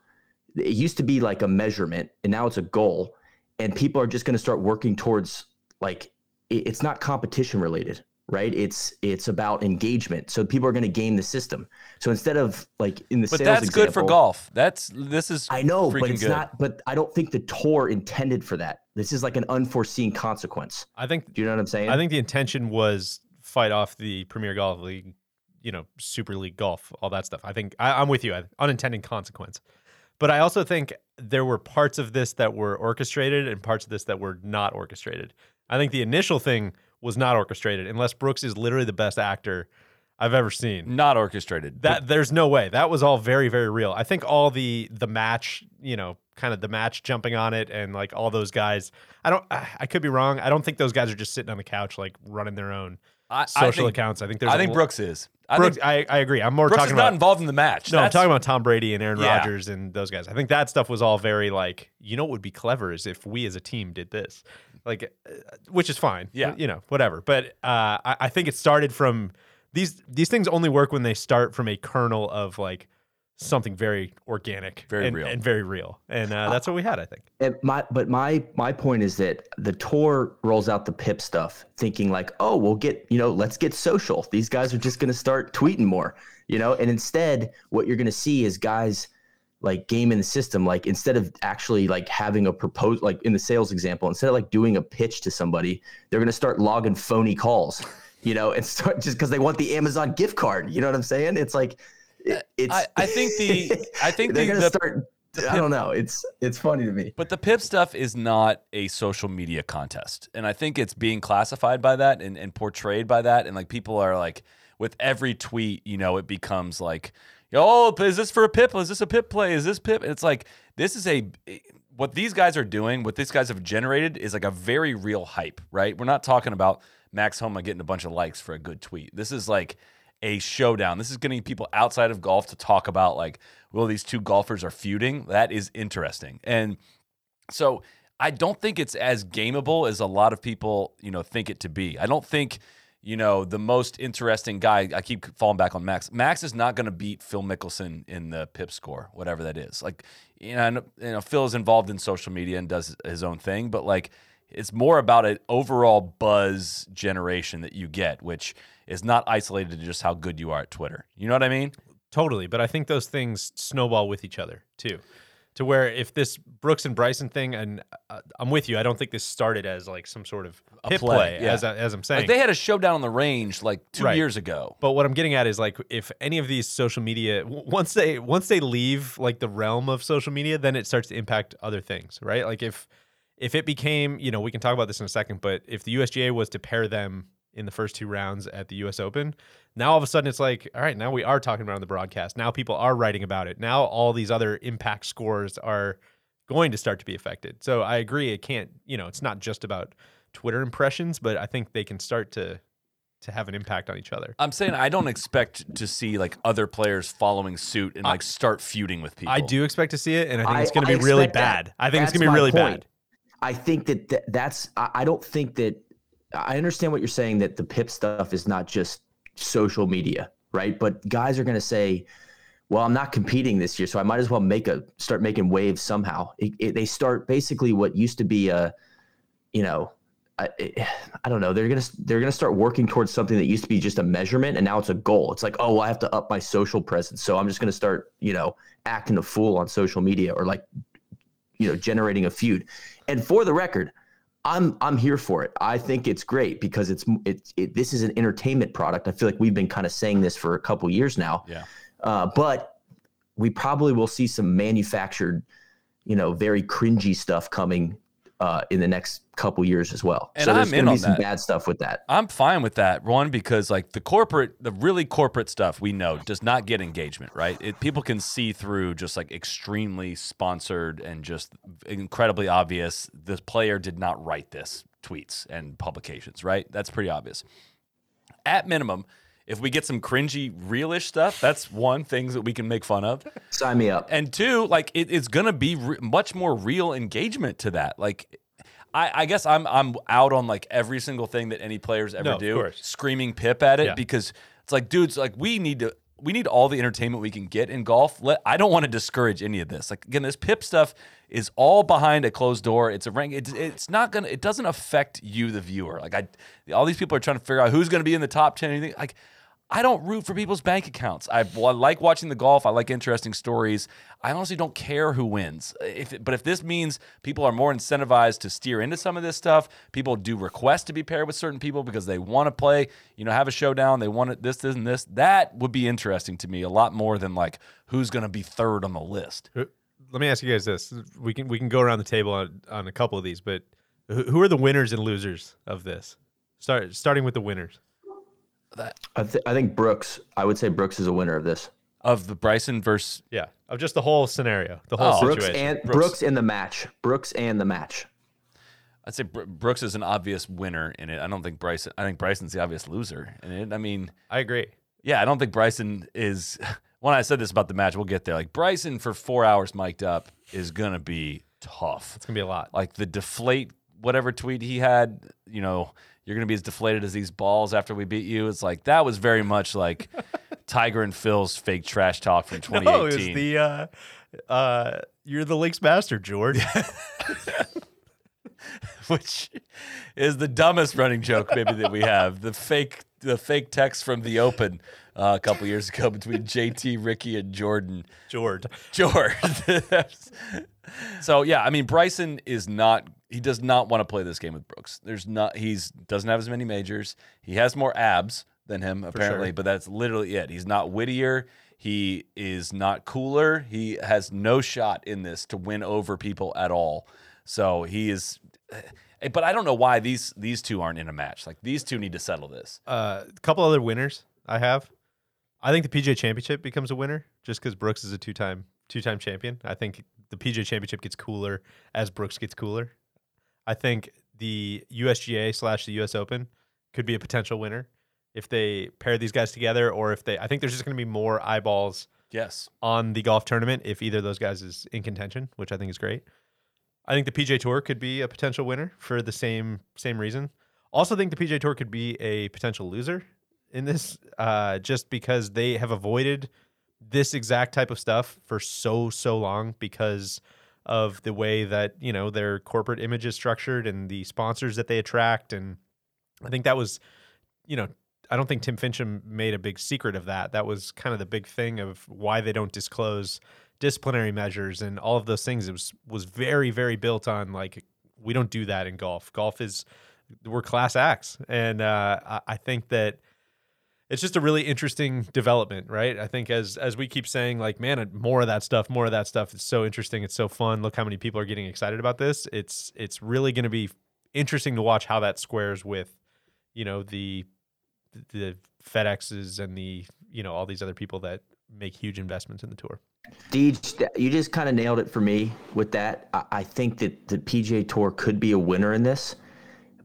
It used to be like a measurement, and now it's a goal. And people are just going to start working towards like it- it's not competition related, right? It's it's about engagement. So people are going to game the system. So instead of like in the but sales that's good for golf. That's this is I know, but it's good. not. But I don't think the tour intended for that. This is like an unforeseen consequence. I think Do you know what I'm saying? I think the intention was fight off the Premier Golf League, you know, Super League golf, all that stuff. I think I, I'm with you. I- Unintended consequence. But I also think there were parts of this that were orchestrated and parts of this that were not orchestrated. I think the initial thing was not orchestrated, unless Brooks is literally the best actor I've ever seen. not orchestrated. That there's no way. That was all very very real. I think all the the match, you know, kind of the match jumping on it and like all those guys. I don't I I could be wrong. I don't think those guys are just sitting on the couch like running their own I, I social think, accounts. I think there's I think lo- Brooks is. I Brooks, think I, I agree. I'm more Brooks talking is not about involved in the match. no, I'm talking about Tom Brady and Aaron Yeah. Rodgers and those guys. I think that stuff was all very like, you know, what would be clever is if we as a team did this, like, uh, which is fine. Yeah. you know, whatever. But uh, I, I think it started from these. These things only work when they start from a kernel of like something very organic, Very and, real. and very real, and uh, that's what we had. I think. And my but my my point is that the tour rolls out the pip stuff thinking like oh we'll get you know let's get social these guys are just going to start tweeting more you know and instead what you're going to see is guys like game in the system like instead of actually like having a propose like in the sales example instead of like doing a pitch to somebody they're going to start logging phony calls you know and start [LAUGHS] just because they want the amazon gift card you know what i'm saying it's like it, uh, it's I, I think the [LAUGHS] I think they're the, gonna the start i don't know it's it's funny to me But the Pip stuff is not a social media contest. And I think it's being classified by that and, and portrayed by that. And like people are like, with every tweet, you know, it becomes like, oh, is this for a Pip? Is this a Pip play? Is this Pip? It's like, this is a, what these guys are doing, what these guys have generated is like a very real hype, right? We're not talking about Max Homa getting a bunch of likes for a good tweet. This is like, a showdown. This is getting people outside of golf to talk about like, well, these two golfers are feuding. That is interesting. And so I don't think it's as gameable as a lot of people, you know, think it to be. I don't think, you know, the most interesting guy. I keep falling back on Max. Max is not going to beat Phil Mickelson in the PIP score, whatever that is. Like, you know, you know, Phil is involved in social media and does his own thing, but like, it's more about an overall buzz generation that you get, which is not isolated to just how good you are at Twitter. You know what I mean? Totally, but I think those things snowball with each other too. To where if this Brooks and Bryson thing, and uh, I'm with you, I don't think this started as like some sort of A play, play, yeah. as, I, as I'm saying. Like they had a showdown on the range like two Right. years ago. But what I'm getting at is like if any of these social media w- once they once they leave like the realm of social media, then it starts to impact other things, right? Like if if it became, you know, we can talk about this in a second, but if the USGA was to pair them in the first two rounds at the US Open, now all of a sudden it's like, all right, now we are talking about it on the broadcast. Now people are writing about it. Now all these other impact scores are going to start to be affected. So I agree it can't, you know, it's not just about Twitter impressions, but I think they can start to to have an impact on each other. I'm saying I don't expect to see like other players following suit and like start feuding with people. I do expect to see it, and I think I- it's going to be really that. bad. I think it's going to be really point. bad. I think that th- that's. I, I don't think that. I understand what you're saying that the Pip stuff is not just social media, right? But guys are going to say, "Well, I'm not competing this year, so I might as well make a start making waves somehow." It, it, they start basically what used to be a, you know, I, I don't know. They're gonna they're gonna start working towards something that used to be just a measurement, and now it's a goal. It's like, oh, well, I have to up my social presence, so I'm just gonna start, you know, acting a fool on social media or like you know generating a feud and for the record i'm i'm here for it. I think it's great because it's it's it, this is an entertainment product. I feel like we've been kind of saying this for a couple years now. Yeah. uh, but we probably will see some manufactured you know very cringy stuff coming uh, in the next couple years as well And so there's I'm going in to be some that. bad stuff with that I'm fine with that one because like the corporate, the really corporate stuff we know does not get engagement, right? It, people can see through just like extremely sponsored and just incredibly obvious. The player did not write this tweets and publications, right? That's pretty obvious. At minimum, if we get some cringy, realish stuff, that's one things that we can make fun of. sign me up And two, like it, it's gonna be re- much more real engagement to that. Like, I, I guess I'm I'm out on like every single thing that any players ever No, do, course. screaming pip at it Yeah. because it's like, dudes, like we need to. We need all the entertainment we can get in golf. Let, I don't want to discourage any of this. Like again, this pip stuff is all behind a closed door. It's a rank. It's, it's not gonna. It doesn't affect you, the viewer. Like I, all these people are trying to figure out who's gonna be in the top ten. Anything like I don't root for people's bank accounts. I, I like watching the golf. I like interesting stories. I honestly don't care who wins. If but if this means people are more incentivized to steer into some of this stuff, people do request to be paired with certain people because they want to play. You know, have a showdown. They want it. This, this, and this. That would be interesting to me a lot more than like who's going to be third on the list. Uh, let me ask you guys this: we can we can go around the table on, on a couple of these, but who are the winners and losers of this? Start starting with the winners. I, th- I think brooks i would say brooks is a winner of this Of the Bryson versus Yeah, of just the whole scenario, the whole Oh. brooks situation. and brooks in the match brooks and the match I'd say Br- Brooks is an obvious winner in it. I don't think Bryson. I think Bryson's the obvious loser in it. I mean, I agree. Yeah, I don't think Bryson is. [LAUGHS] When I said this about the match, we'll get there. Like Bryson for four hours mic'd up is gonna be tough. It's gonna be a lot. Like the deflate whatever tweet he had, you know, you're gonna be as deflated as these balls after we beat you. It's like that was very much like [LAUGHS] Tiger and Phil's fake trash talk from 2018. [LAUGHS] No, it was the uh, uh, you're the links master, George. [LAUGHS] which is the dumbest running joke maybe that we have. The fake the fake text from the Open uh, a couple years ago between JT, Rickie, and Jordan. George. George. So yeah, I mean Bryson is not he does not want to play this game with Brooks. There's not he's doesn't have as many majors. He has more abs than him apparently, sure. but that's literally it. He's not wittier. He is not cooler. He has no shot in this to win over people at all. So he is eh, but I don't know why these these two aren't in a match. Like these two need to settle this. Uh, a couple other winners I have. I think the PGA Championship becomes a winner just because Brooks is a two time two time champion. I think the PGA Championship gets cooler as Brooks gets cooler. I think the USGA slash the US Open could be a potential winner if they pair these guys together, or if they. I think there's just going to be more eyeballs Yes. on the golf tournament if either of those guys is in contention, which I think is great. I think the PJ Tour could be a potential winner for the same same reason. Also, think the PJ Tour could be a potential loser in this, uh, just because they have avoided this exact type of stuff for so so long because of the way that you know their corporate image is structured and the sponsors that they attract, and I think that was, you know, I don't think Tim Finchem made a big secret of that. That was kind of the big thing of why they don't disclose disciplinary measures and all of those things. It was was very very built on like we don't do that in golf. Golf is we're class acts, and uh, I, I think that it's just a really interesting development, right? I think as as we keep saying, like, man, more of that stuff, more of that stuff. It's so interesting. It's so fun. Look how many people are getting excited about this. It's it's really going to be interesting to watch how that squares with, you know, the the FedExes and the you know all these other people that make huge investments in the tour. Deej, you just kind of nailed it for me with that. I, I think that the PGA Tour could be a winner in this,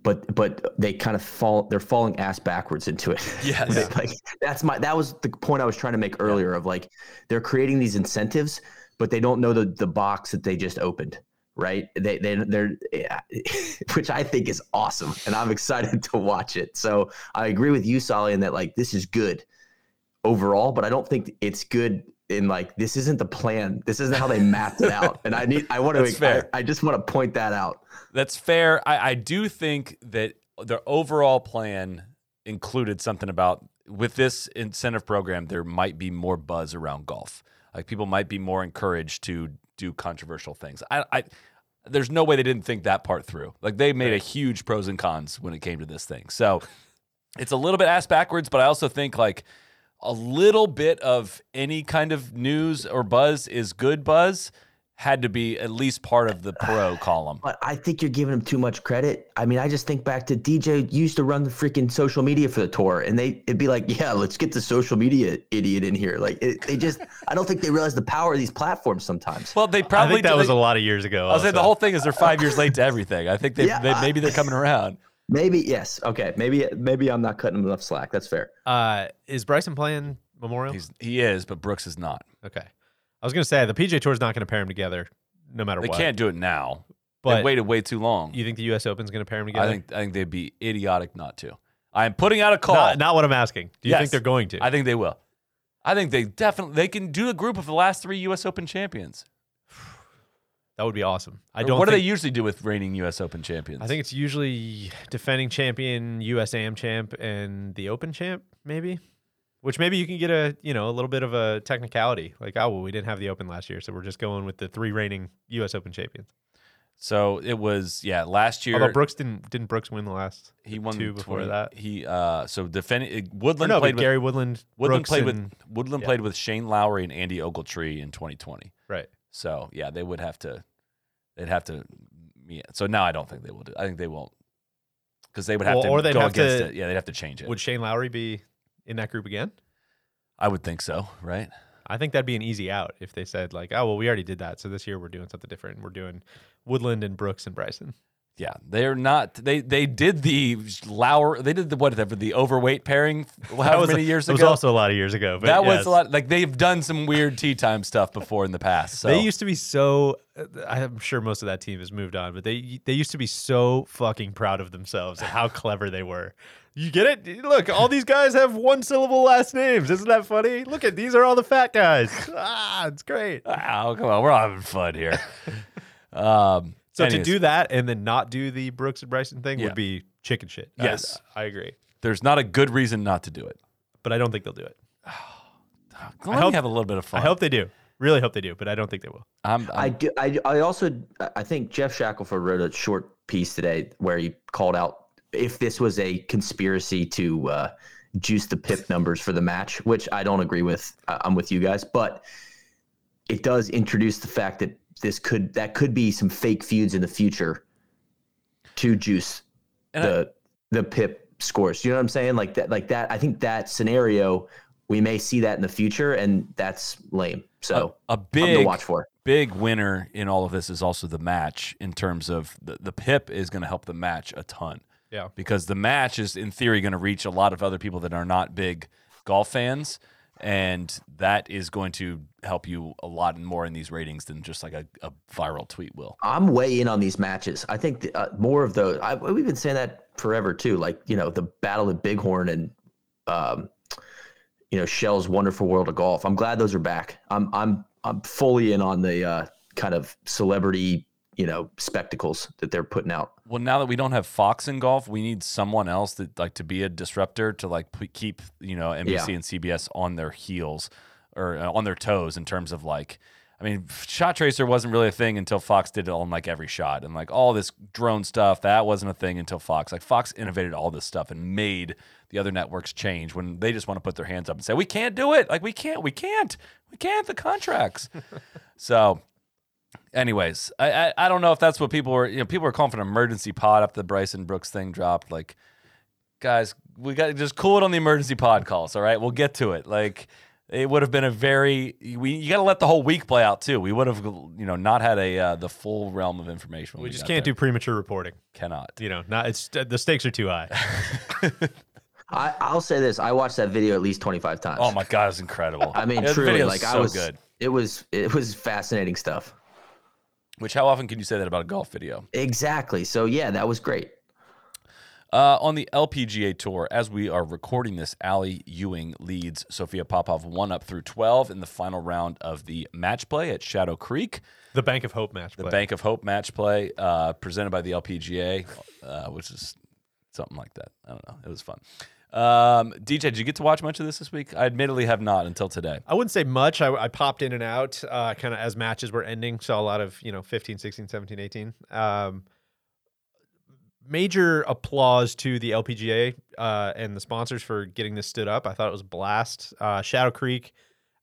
but but they kind of fall they're falling ass backwards into it. [LAUGHS] Yes. They- like that's my that was the point I was trying to make earlier of like they're creating these incentives, but they don't know the the box that they just opened. Right? They they they're yeah, [LAUGHS] which I think is awesome, and I'm excited to watch it. So I agree with you, Soly, in that like this is good overall, but I don't think it's good in like this isn't the plan. This isn't how they mapped it out. And I need I want to fair. I, I just want to point that out. That's fair. I, I do think that the overall plan included something about with this incentive program, there might be more buzz around golf. Like people might be more encouraged to do controversial things. I, I there's no way they didn't think that part through. Like they made a huge pros and cons when it came to this thing. So it's a little bit ass backwards, but I also think like a little bit of any kind of news or buzz is good buzz had to be at least part of the pro [SIGHS] column. But I think you're giving him too much credit. I mean, I just think back to DJ used to run the freaking social media for the tour, and they it'd be like, yeah, let's get the social media idiot in here. Like it, they just, [LAUGHS] I don't think they realize the power of these platforms sometimes. Well, they I probably think that do- was a lot of years ago. I was saying the whole thing is they're five years late to everything. I think they, [LAUGHS] Yeah, they maybe they're coming around. Maybe yes, okay, maybe maybe I'm not cutting him enough slack. That's fair. Uh, is Bryson playing Memorial? He's he is, but Brooks is not. okay. I was gonna say the PJ Tour's not gonna pair them together, no matter They what. can't do it now. But they waited way too long. you think the U.S. Open's gonna pair them together? I think I think they'd be idiotic not to. I am putting out a call. not, not what I'm asking. Do you Yes. think they're going to? I think they will. I think they definitely they can do a group of the last three U.S. Open champions. That would be awesome. I don't. what do they think, usually do with reigning U.S. Open champions? I think it's usually defending champion, US AM champ, and the Open champ, maybe. Which maybe you can get a you know a little bit of a technicality, like oh well we didn't have the Open last year, so we're just going with the three reigning U.S. Open champions. so. It was yeah. Last year Although Brooks didn't didn't Brooks win the last he won two before 20 that. He uh so defending Or Woodland no, played but with Gary Woodland, Woodland Brooks played and- with Woodland yeah. played with Shane Lowry and Andy Ogletree in 2020. right. So yeah, they would have to. They'd have to. Yeah. So now I don't think they will do. I think they won't because they would have Well, to or they'd go have against to- it. Yeah, they'd have to change it. Would Shane Lowry be in that group again? I would think so, right? I think that'd be an easy out if they said like, oh well, we already did that, so this year we're doing something different. We're doing Woodland and Brooks and Bryson. Yeah, they're not. They they did the Lowry. They did the whatever the overweight pairing. [LAUGHS] How was many years ago? It was also a lot of years ago. But that was a lot. Like they've done some weird tee time stuff before in the past. So They used to be so. uh, I'm sure most of that team has moved on, but they they used to be so fucking proud of themselves and how clever they were. You get it? Look, all these guys have one syllable last names. Isn't that funny? Look at these are all the fat guys. [LAUGHS] Ah, it's great. oh come on, we're all having fun here. [LAUGHS] um, So anyways, to do that and then not do the Brooks and Bryson thing Yeah. would be chicken shit. Yes. I, agree, there's not a good reason not to do it. but I don't think they'll do it. [SIGHS] Let me hope- have a little bit of fun. I hope they do. Really hope they do, but I don't think they will. I'm, I I'm do. I, I also I think Geoff Shackelford wrote a short piece today where he called out if this was a conspiracy to uh, juice the pip numbers for the match, which I don't agree with. I'm with you guys, but it does introduce the fact that this could that could be some fake feuds in the future to juice And I- the the pip scores. You know what I'm saying? Like that. Like that. I think that scenario we may see that in the future, and that's lame. So a something big to watch for. big winner in all of this is also the match in terms of the, the pip is going to help the match a ton Yeah. because the match is in theory going to reach a lot of other people that are not big golf fans and that is going to help you a lot more in these ratings than just like a, a viral tweet will I'm way in on these matches. I think the, uh, more of those. I, we've been saying that forever too. Like you know, the battle of Bighorn and um, you know Shell's Wonderful World of Golf. I'm glad those are back. I'm I'm I'm fully in on the uh, kind of celebrity you know spectacles that they're putting out. well now that we don't have fox in golf we need someone else that like to be a disruptor to like p- keep you know nbc Yeah. and cbs on their heels or uh, on their toes in terms of like I mean, shot tracer wasn't really a thing until Fox did it on like every shot, and like all this drone stuff that wasn't a thing until Fox. Like Fox innovated all this stuff and made the other networks change when they just want to put their hands up and say, "We can't do it. Like we can't, we can't, we can't." The contracts. [LAUGHS] so, anyways, I, I I don't know if that's what people were. You know, people were calling for an emergency pod after the Bryson Brooks thing dropped. Like, guys, we got just cool it on the emergency pod calls. All right, we'll get to it. Like it would have been a very we you got to let the whole week play out too. We would have you know not had a uh, the full realm of information. when We just can't there. do premature reporting. cannot. You know, not it's the stakes are too high. [LAUGHS] I, I'll say this: I watched that video at least 25 times. Oh my god, it's incredible. I mean, Yeah, truly, video's like I was. good. It was it was fascinating stuff. Which how often can you say that about a golf video? Exactly. So yeah, that was great. Uh, on the LPGA Tour, as we are recording this, Ally Ewing leads Sophia Popov one up through 12 in the final round of the match play at Shadow Creek. the Bank of Hope match. Play. The play. Bank of Hope match play uh, presented by the LPGA, uh, which is something like that. I don't know. It was fun. Um, DJ, did you get to watch much of this this week? I admittedly have not until today. I wouldn't say much. I, I popped in and out uh, kind of as matches were ending. Saw a lot of, you know, 15, 16, 17, 18. Um, major applause to the LPGA uh, and the sponsors for getting this stood up. I thought it was a blast. Uh, Shadow Creek,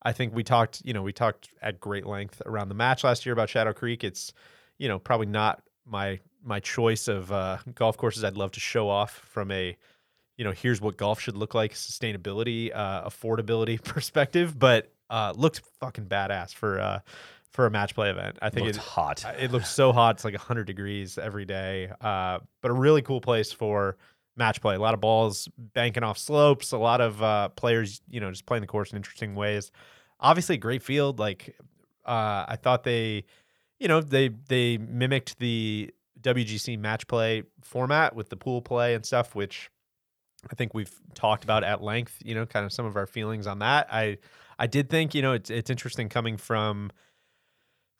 I think we talked, you know, we talked at great length around the match last year about Shadow Creek. It's, you know, probably not my my choice of uh, golf courses I'd love to show off from a you know, here's what golf should look like, sustainability, uh, affordability [LAUGHS] perspective, but uh, looked fucking badass for uh, for a match play event. I think it's it, hot. It looks so hot. It's like 100 degrees every day, uh, but a really cool place for match play. A lot of balls banking off slopes. A lot of uh, players, you know, just playing the course in interesting ways. Obviously, great field. Like uh, I thought they, you know, they they mimicked the WGC match play format with the pool play and stuff, which I think we've talked about at length, you know, kind of some of our feelings on that. I I did think, you know, it's it's interesting coming from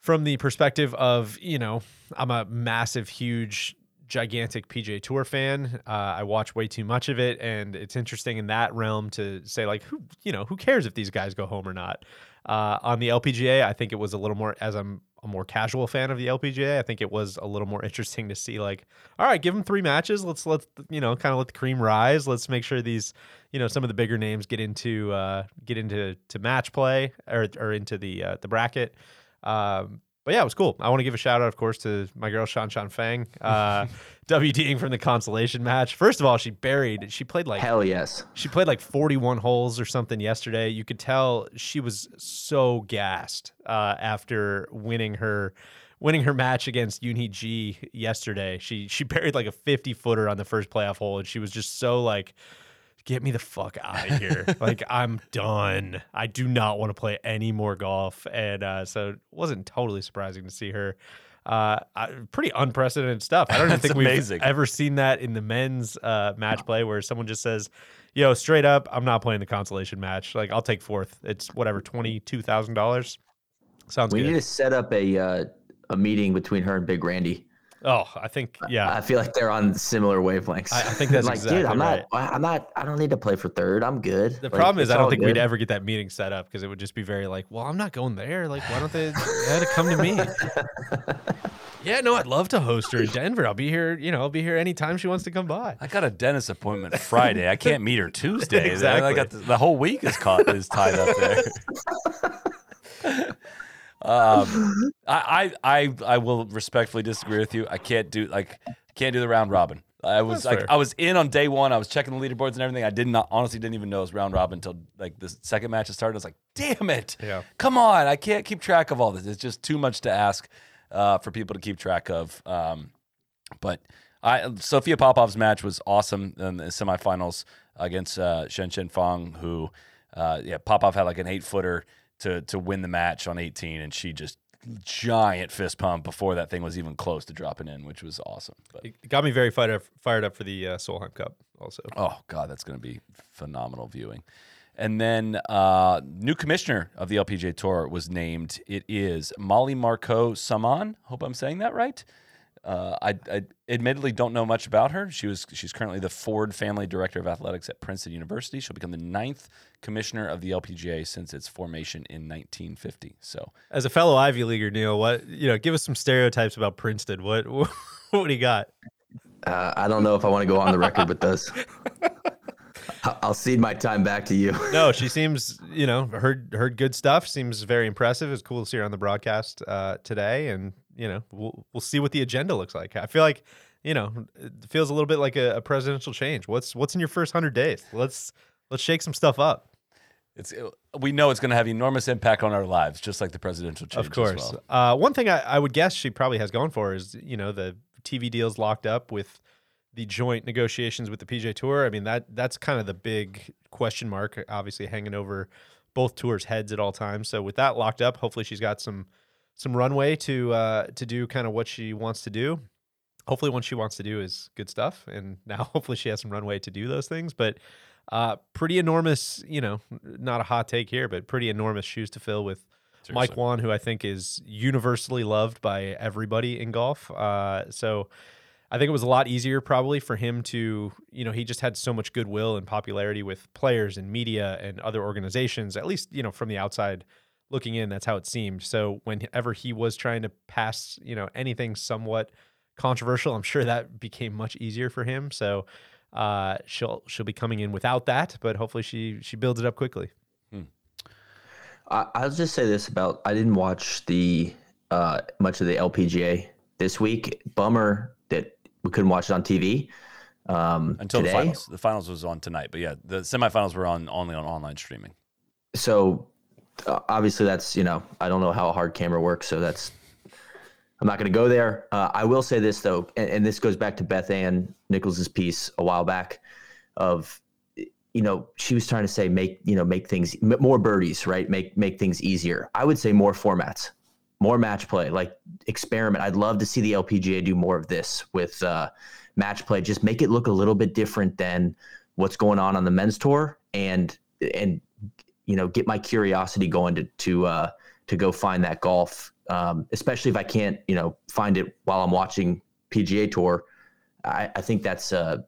from the perspective of, you know, I'm a massive, huge, gigantic PGA Tour fan. Uh, I watch way too much of it, and it's interesting in that realm to say like, who, you know, who cares if these guys go home or not? Uh, on the LPGA, I think it was a little more as I'm a more casual fan of the LPGA. I think it was a little more [LAUGHS] interesting to see like, all right, give them three matches. Let's let you know, kind of let the cream rise. Let's make sure these, you know, some of the bigger names get into uh, get into to match play or or into the uh, the bracket. Um, but yeah, it was cool. I want to give a shout out, of course, to my girl Shanshan Feng, uh, [LAUGHS] WDing from the consolation match. First of all, she buried. She played like Hell yes. she played like 41 holes or something yesterday. You could tell she was so gassed uh, after winning her winning her match against Yoonhee G yesterday. She she buried like a 50 footer on the first playoff hole, and she was just so like, "Get me the fuck out of here! [LAUGHS] like I'm done. I do not want to play any more golf." And uh, so it wasn't totally surprising to see her. Uh, I, pretty unprecedented stuff. I don't even [LAUGHS] think amazing. we've ever seen that in the men's uh, match play where someone just says, "Yo, straight up, I'm not playing the consolation match. Like, I'll take fourth. It's whatever, twenty two thousand dollars. Sounds good. We good. need to set up a uh, a meeting between her and Big Randy. Oh, I think yeah. I feel like they're on similar wavelengths. I- I think that's [LAUGHS] like, exactly dude, I'm right. not. I'm not. I don't need to play for third. I'm good. The Like, problem is, I don't think good. we'd ever get that meeting set up because it would just be very like, well, I'm not going there. Like, why don't they? They had to come to me. [LAUGHS] yeah, no, I'd love to host her in Denver. I'll be here. You know, I'll be here anytime she wants to come by. I got a dentist appointment Friday. I can't meet her [LAUGHS] Tuesday. exactly. I got the, the whole week is caught is tied up there. Um, [LAUGHS] I, I I I will respectfully disagree with you. I can't do like can't do the round robin. I was That's like fair. I was in on day one. I was checking the leaderboards and everything. I did not honestly didn't even know it was round robin until like the second match started. I was like, damn it. Yeah. Come on. I can't keep track of all this. It's just too much to ask uh, for people to keep track of. Um, but I Sophia Popov's match was awesome in the semifinals against uh, Shanshan Feng, who uh, yeah Popov had like an eight footer to to win the match on 18, and she just giant fist pump before that thing was even close to dropping in, which was awesome. But, It got me very fired up, fired up for the uh, Solheim Cup. Also, oh god, that's going to be phenomenal viewing. And then uh, new commissioner of the LPGA Tour was named. It is Mollie Marcoux Samaan. Hope I'm saying that right. Uh, I, I admittedly don't know much about her. She was she's currently the Ford Family Director of Athletics at Princeton University. She'll become the ninth commissioner of the LPGA since its formation in 1950. So as a fellow Ivy leaguer, Neil, what you know, give us some stereotypes about Princeton. What [LAUGHS] what, do you got? Uh, I don't know if I want to go on the record with this. I- [LAUGHS] I'll cede my time back to you. No, she seems, you know, heard heard good stuff. Seems very impressive. It's cool to see her on the broadcast uh, today, and you know, we'll we'll see what the agenda looks like. I feel like, you know, it feels a little bit like a, a presidential change. What's what's in your first hundred days? Let's let's shake some stuff up. It's we know it's going to have enormous impact on our lives, just like the presidential change. Of course. well. Uh, one thing I, I would guess she probably has going for her is you know the TV deals locked up with the joint negotiations with the PGA Tour. I mean that that's kind of the big question mark, obviously hanging over both tours' heads at all times. So with that locked up, hopefully she's got some some runway to uh, to do kind of what she wants to do. Hopefully, what she wants to do is good stuff, and now [LAUGHS] hopefully she has some runway to do those things. But uh, pretty enormous, you know, not a hot take here, but pretty enormous shoes to fill with Mike Seriously. Whan, who I think is universally loved by everybody in golf. Uh, so I think it was a lot easier probably for him to, you know, he just had so much goodwill and popularity with players and media and other organizations, at least, you know, from the outside looking in, that's how it seemed. So whenever he was trying to pass, you know, anything somewhat controversial, I'm sure that became much easier for him. So uh, she'll she'll be coming in without that, but hopefully she she builds it up quickly. I, I'll just say this about I didn't watch the uh, much of the LPGA this week. Bummer that we couldn't watch it on TV. Um, Until today. the finals. The finals was on tonight, but yeah, the semifinals were on only on online streaming. so obviously that's you know I don't know how a hard camera works, so that's I'm not going to go there. Uh, I will say this though, and, and this goes back to Beth Ann Nichols's piece a while back, of you know she was trying to say make you know make things more birdies, right? Make make things easier. I would say more formats, more match play, like experiment. I'd love to see the LPGA do more of this with uh, match play. Just make it look a little bit different than what's going on on the men's tour, and and you know get my curiosity going to to uh, to go find that golf, um, especially if I can't you know find it while I'm watching PGA Tour. I, I think that's a,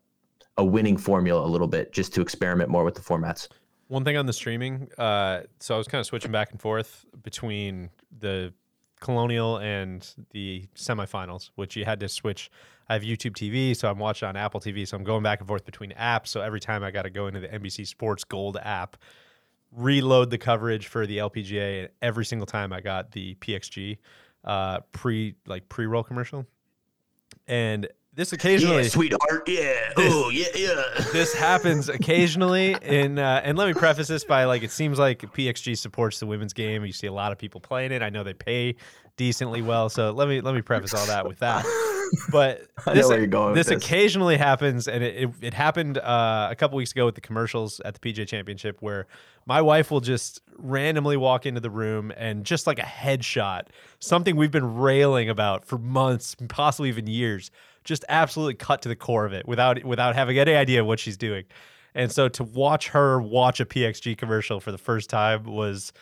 a winning formula a little bit, just to experiment more with the formats. One thing on the streaming, uh, so I was kind of switching back and forth between the Colonial and the semifinals, which you had to switch. I have YouTube TV, so I'm watching on Apple TV, so I'm going back and forth between apps. So every time I got to go into the NBC Sports Gold app, reload the coverage for the LPGA, and every single time I got the PXG uh, pre like pre roll commercial, and this occasionally sweetheart. Yeah. [LAUGHS] Oh, yeah, yeah. this happens occasionally and uh, and let me preface this by like it seems like PXG supports the women's game. You see a lot of people playing it. I know they pay decently well. So let me let me preface all that with that. [LAUGHS] But [LAUGHS] I this, where you're going this this. occasionally happens, and it, it, it happened uh, a couple weeks ago with the commercials at the PGA Championship, where my wife will just randomly walk into the room and just like a headshot, something we've been railing about for months, possibly even years, just absolutely cut to the core of it without without having any idea what she's doing. And so to watch her watch a PXG commercial for the first time was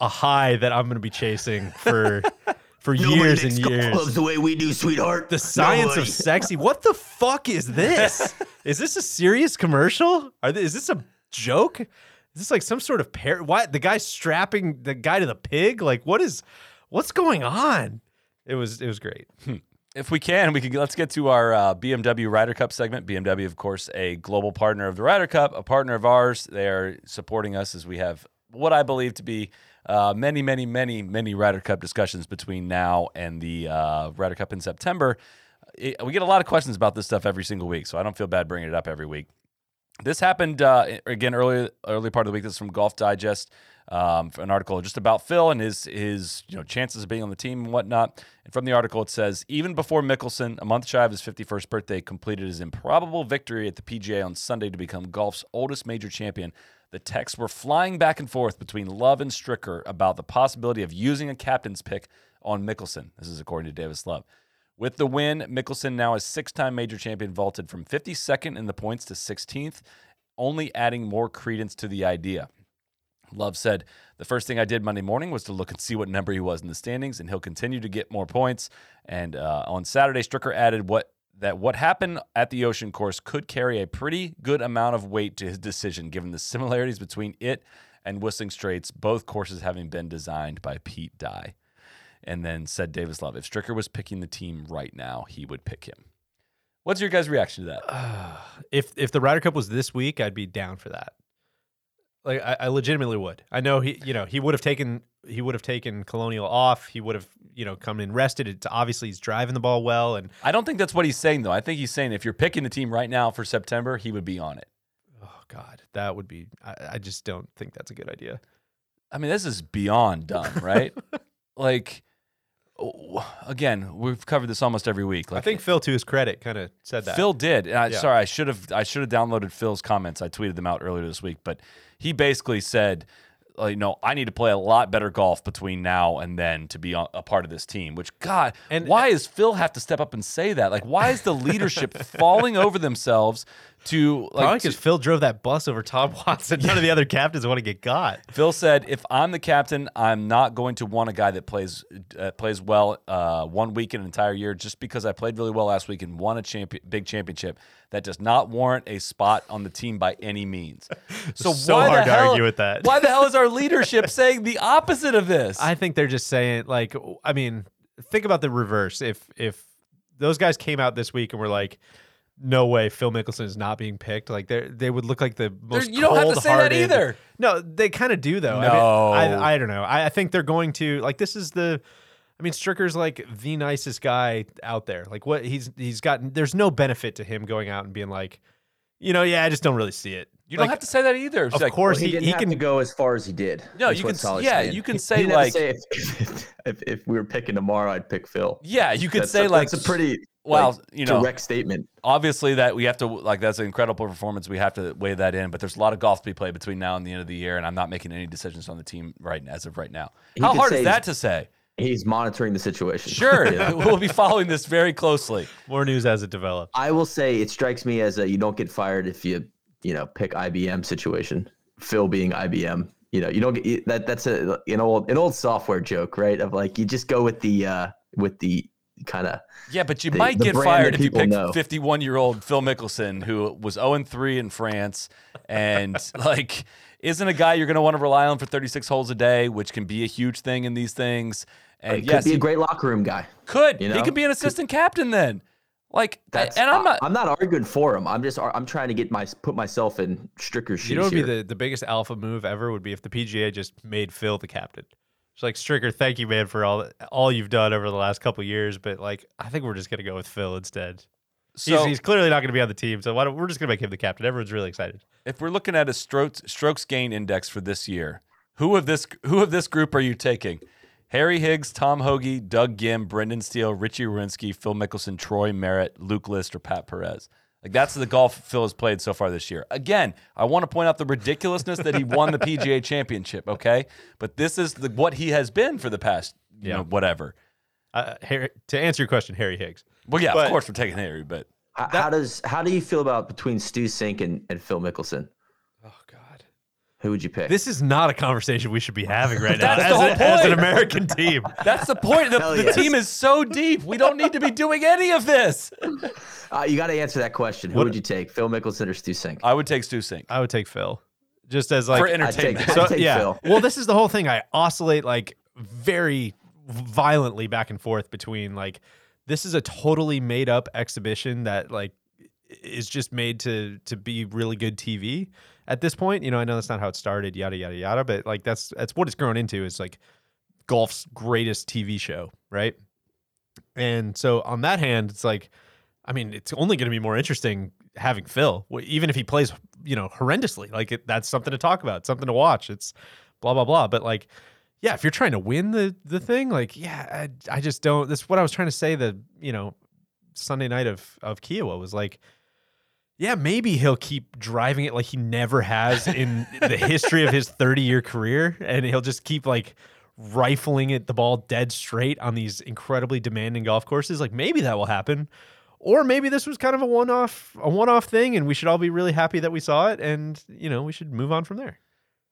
a high that I'm going to be chasing for [LAUGHS] for years and years the way we do, sweetheart. the science of [LAUGHS] sexy. What the fuck is this? [LAUGHS] is this a serious commercial? Are th- is this a joke? Is this like some sort of par? Why the guy strapping the guy to the pig? Like what is what's going on? It was it was great. [LAUGHS] If we can, we can let's get to our uh, BMW Ryder Cup segment. BMW, of course, a global partner of the Ryder Cup, a partner of ours. They are supporting us as we have what I believe to be uh, many, many, many, many Ryder Cup discussions between now and the uh, Ryder Cup in September. It- we get a lot of questions about this stuff every single week, so I don't feel bad bringing it up every week. This happened uh, again early early part of the week. This is from Golf Digest, um, an article just about Phil and his his you know chances of being on the team and whatnot. And from the article, it says even before Mickelson, a month shy of his 51st birthday, completed his improbable victory at the PGA on Sunday to become golf's oldest major champion. The texts were flying back and forth between Love and Stricker about the possibility of using a captain's pick on Mickelson. This is according to Davis Love. With the win, Mickelson now a six-time major champion, vaulted from 52nd in the points to 16th, only adding more credence to the idea. Love said, The first thing I did Monday morning was to look and see what number he was in the standings, and he'll continue to get more points. And uh, on Saturday, Stricker added what that what happened at the Ocean Course could carry a pretty good amount of weight to his decision, given the similarities between it and Whistling Straits, both courses having been designed by Pete Dye. And then said Davis Love, if Stricker was picking the team right now, he would pick him. What's your guys' reaction to that? [SIGHS] If if the Ryder Cup was this week, I'd be down for that. Like I, I legitimately would. I know he you know he would have taken he would have taken Colonial off. He would have you know come in rested. It's obviously he's driving the ball well and I don't think that's what he's saying, though. I think he's saying if you're picking the team right now for September, he would be on it. oh God, that would be. I, I just don't think that's a good idea. I mean, this is beyond dumb, right? [LAUGHS] like, again, we've covered this almost every week. Like, I think Phil, to his credit, kind of said that. Phil did. I, Yeah. Sorry, I should have. I should have downloaded Phil's comments. I tweeted them out earlier this week, but he basically said, you know, I need to play a lot better golf between now and then to be a part of this team." Which, God, And- why does Phil have to step up and say that? Like, why is the leadership [LAUGHS] falling over themselves to Probably like? because Phil drove that bus over Tom [LAUGHS] Watson. None of the other captains want to get got. Phil said, "If I'm the captain, I'm not going to want a guy that plays uh, plays well uh, one week in an entire year just because I played really well last week and won a champion, big championship. That does not warrant a spot on the team by any means." [LAUGHS] So, So why hard the to argue with that. Why the hell is our leadership [LAUGHS] saying the opposite of this? I think they're just saying like I mean, think about the reverse. If if those guys came out this week and were like, no way, Phil Mickelson is not being picked, like they they would look like the most. you don't have to say that either. No, they kind of do though. No. I, mean, I I don't know. I, I think they're going to like this is the. I mean, Stricker's like the nicest guy out there. Like what he's he's got. There's no benefit to him going out and being like, you know, yeah, I just don't really see it. you don't Like, have to say that either. It's Of like, course, Well, he, he, didn't he have can to go as far as he did. No, you can- Soly's yeah, saying. you can say, he didn't like- say if, [LAUGHS] if if we were picking tomorrow, I'd pick Phil. Yeah, you could That's say a, like that's a pretty well, like, you know, direct statement. obviously that we have to like that's an incredible performance. We have to weigh that in, but there's a lot of golf to be played between now and the end of the year, and I'm not making any decisions on the team right as of right now. He How hard is that to say? He's monitoring the situation. Sure, You [LAUGHS] know? [LAUGHS] we'll be following this very closely. more news as it develops. I will say it strikes me as a you don't get fired if you you know pick IBM situation. Phil being IBM, you know you don't get that. That's a an old an old software joke, right? Of like you just go with the uh with the kind of Yeah, but you The- might the get fired if you pick 51 year old Phil Mickelson, who was 0 3 in France, and [LAUGHS] like isn't a guy you're going to want to rely on for 36 holes a day, which can be a huge thing in these things. And it yes, could be he a great locker room guy. could. you he could be an assistant captain then. Like, That's and I'm not. I, am not arguing for him. I'm just I'm trying to get my put myself in Stricker's shoes You know what would be here. the, the biggest alpha move ever would be if the PGA just made Phil the captain. It's like Stricker, thank you, man, for all all you've done over the last couple years. But like, I think we're just gonna go with Phil instead. so he's, he's clearly not gonna be on the team, so why don't, we're just gonna make him the captain. Everyone's really excited. if we're looking at a strokes strokes gain index for this year, who of this who of this group are you taking? Harry Higgs, Tom Hoge, Doug Ghim, Brendan Steele, Richy Werenski, Phil Mickelson, Troy Merritt, Luke List, or Pat Perez. Like that's the golf Phil has played so far this year. Again, I want to point out the ridiculousness that he won the PGA [LAUGHS] Championship. Okay, but this is the, what he has been for the past, you Yeah. know, whatever. Uh, Harry, to answer your question, Harry Higgs. Well, yeah, But- of course we're taking Harry, but How, how does how do you feel about between Stu Cink and, and Phil Mickelson? God, Who would you pick? this is not a conversation we should be having right now That's as, the whole a- as an. American team. [LAUGHS] that's the point. The, the yes. team is so deep. We don't need to be doing any of this. Uh, you got to answer that question. Who What- would you take, Phil Mickelson or Stu Cink? I would take Stu Cink I would take Phil, just as like for I'd take, entertainment. I'd so take yeah. Phil. Well, this is the whole thing. I oscillate like very violently back and forth between like this is a totally made up exhibition that like is just made to to be really good TV at this point. You know, I know that's not how it started, yada yada yada, but like that's that's what it's grown into is like golf's greatest TV show, right? And so on that hand, it's like I mean, it's only going to be more interesting having Phil, even if he plays, you know, horrendously. Like it, that's something to talk about, something to watch. It's blah blah blah. But like, yeah, if you're trying to win the the thing, like, yeah, I, I just don't. That's what I was trying to say. The you know, Sunday night of of Kiawah was like. Yeah, maybe he'll keep driving it like he never has in the history of his 30 year career. And he'll just keep like rifling it the ball dead straight on these incredibly demanding golf courses. Like maybe that will happen. Or maybe this was kind of a one off a one off thing and we should all be really happy that we saw it and you know, we should move on from there.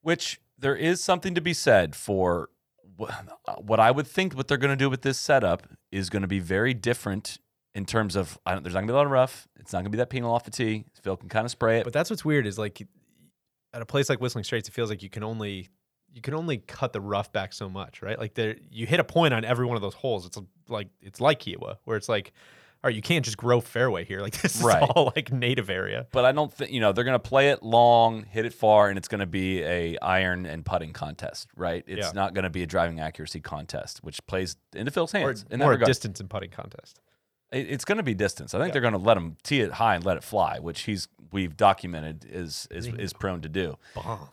Which there is something to be said for what I would think what they're going to do with this setup is going to be very different in terms of I don't, there's not going to be a lot of rough. It's not going to be that penal off the tee. Phil can kind of spray it. But that's what's weird is like at a place like Whistling Straits, it feels like you can only you can only cut the rough back so much, right? Like there you hit a point on every one of those holes. It's like it's like Kiawah, where it's like, all right, you can't just grow fairway here. [LAUGHS] Like this Right. is all like native area. but I don't think you know they're going to play it long, hit it far, and it's going to be a iron and putting contest, right? It's Yeah. not going to be a driving accuracy contest, which plays into Phil's Or hands in that more regard. distance and putting contest. It- it's going to be distance. I think they're going to let him tee it high and let it fly, which he's we've documented is is is prone to do.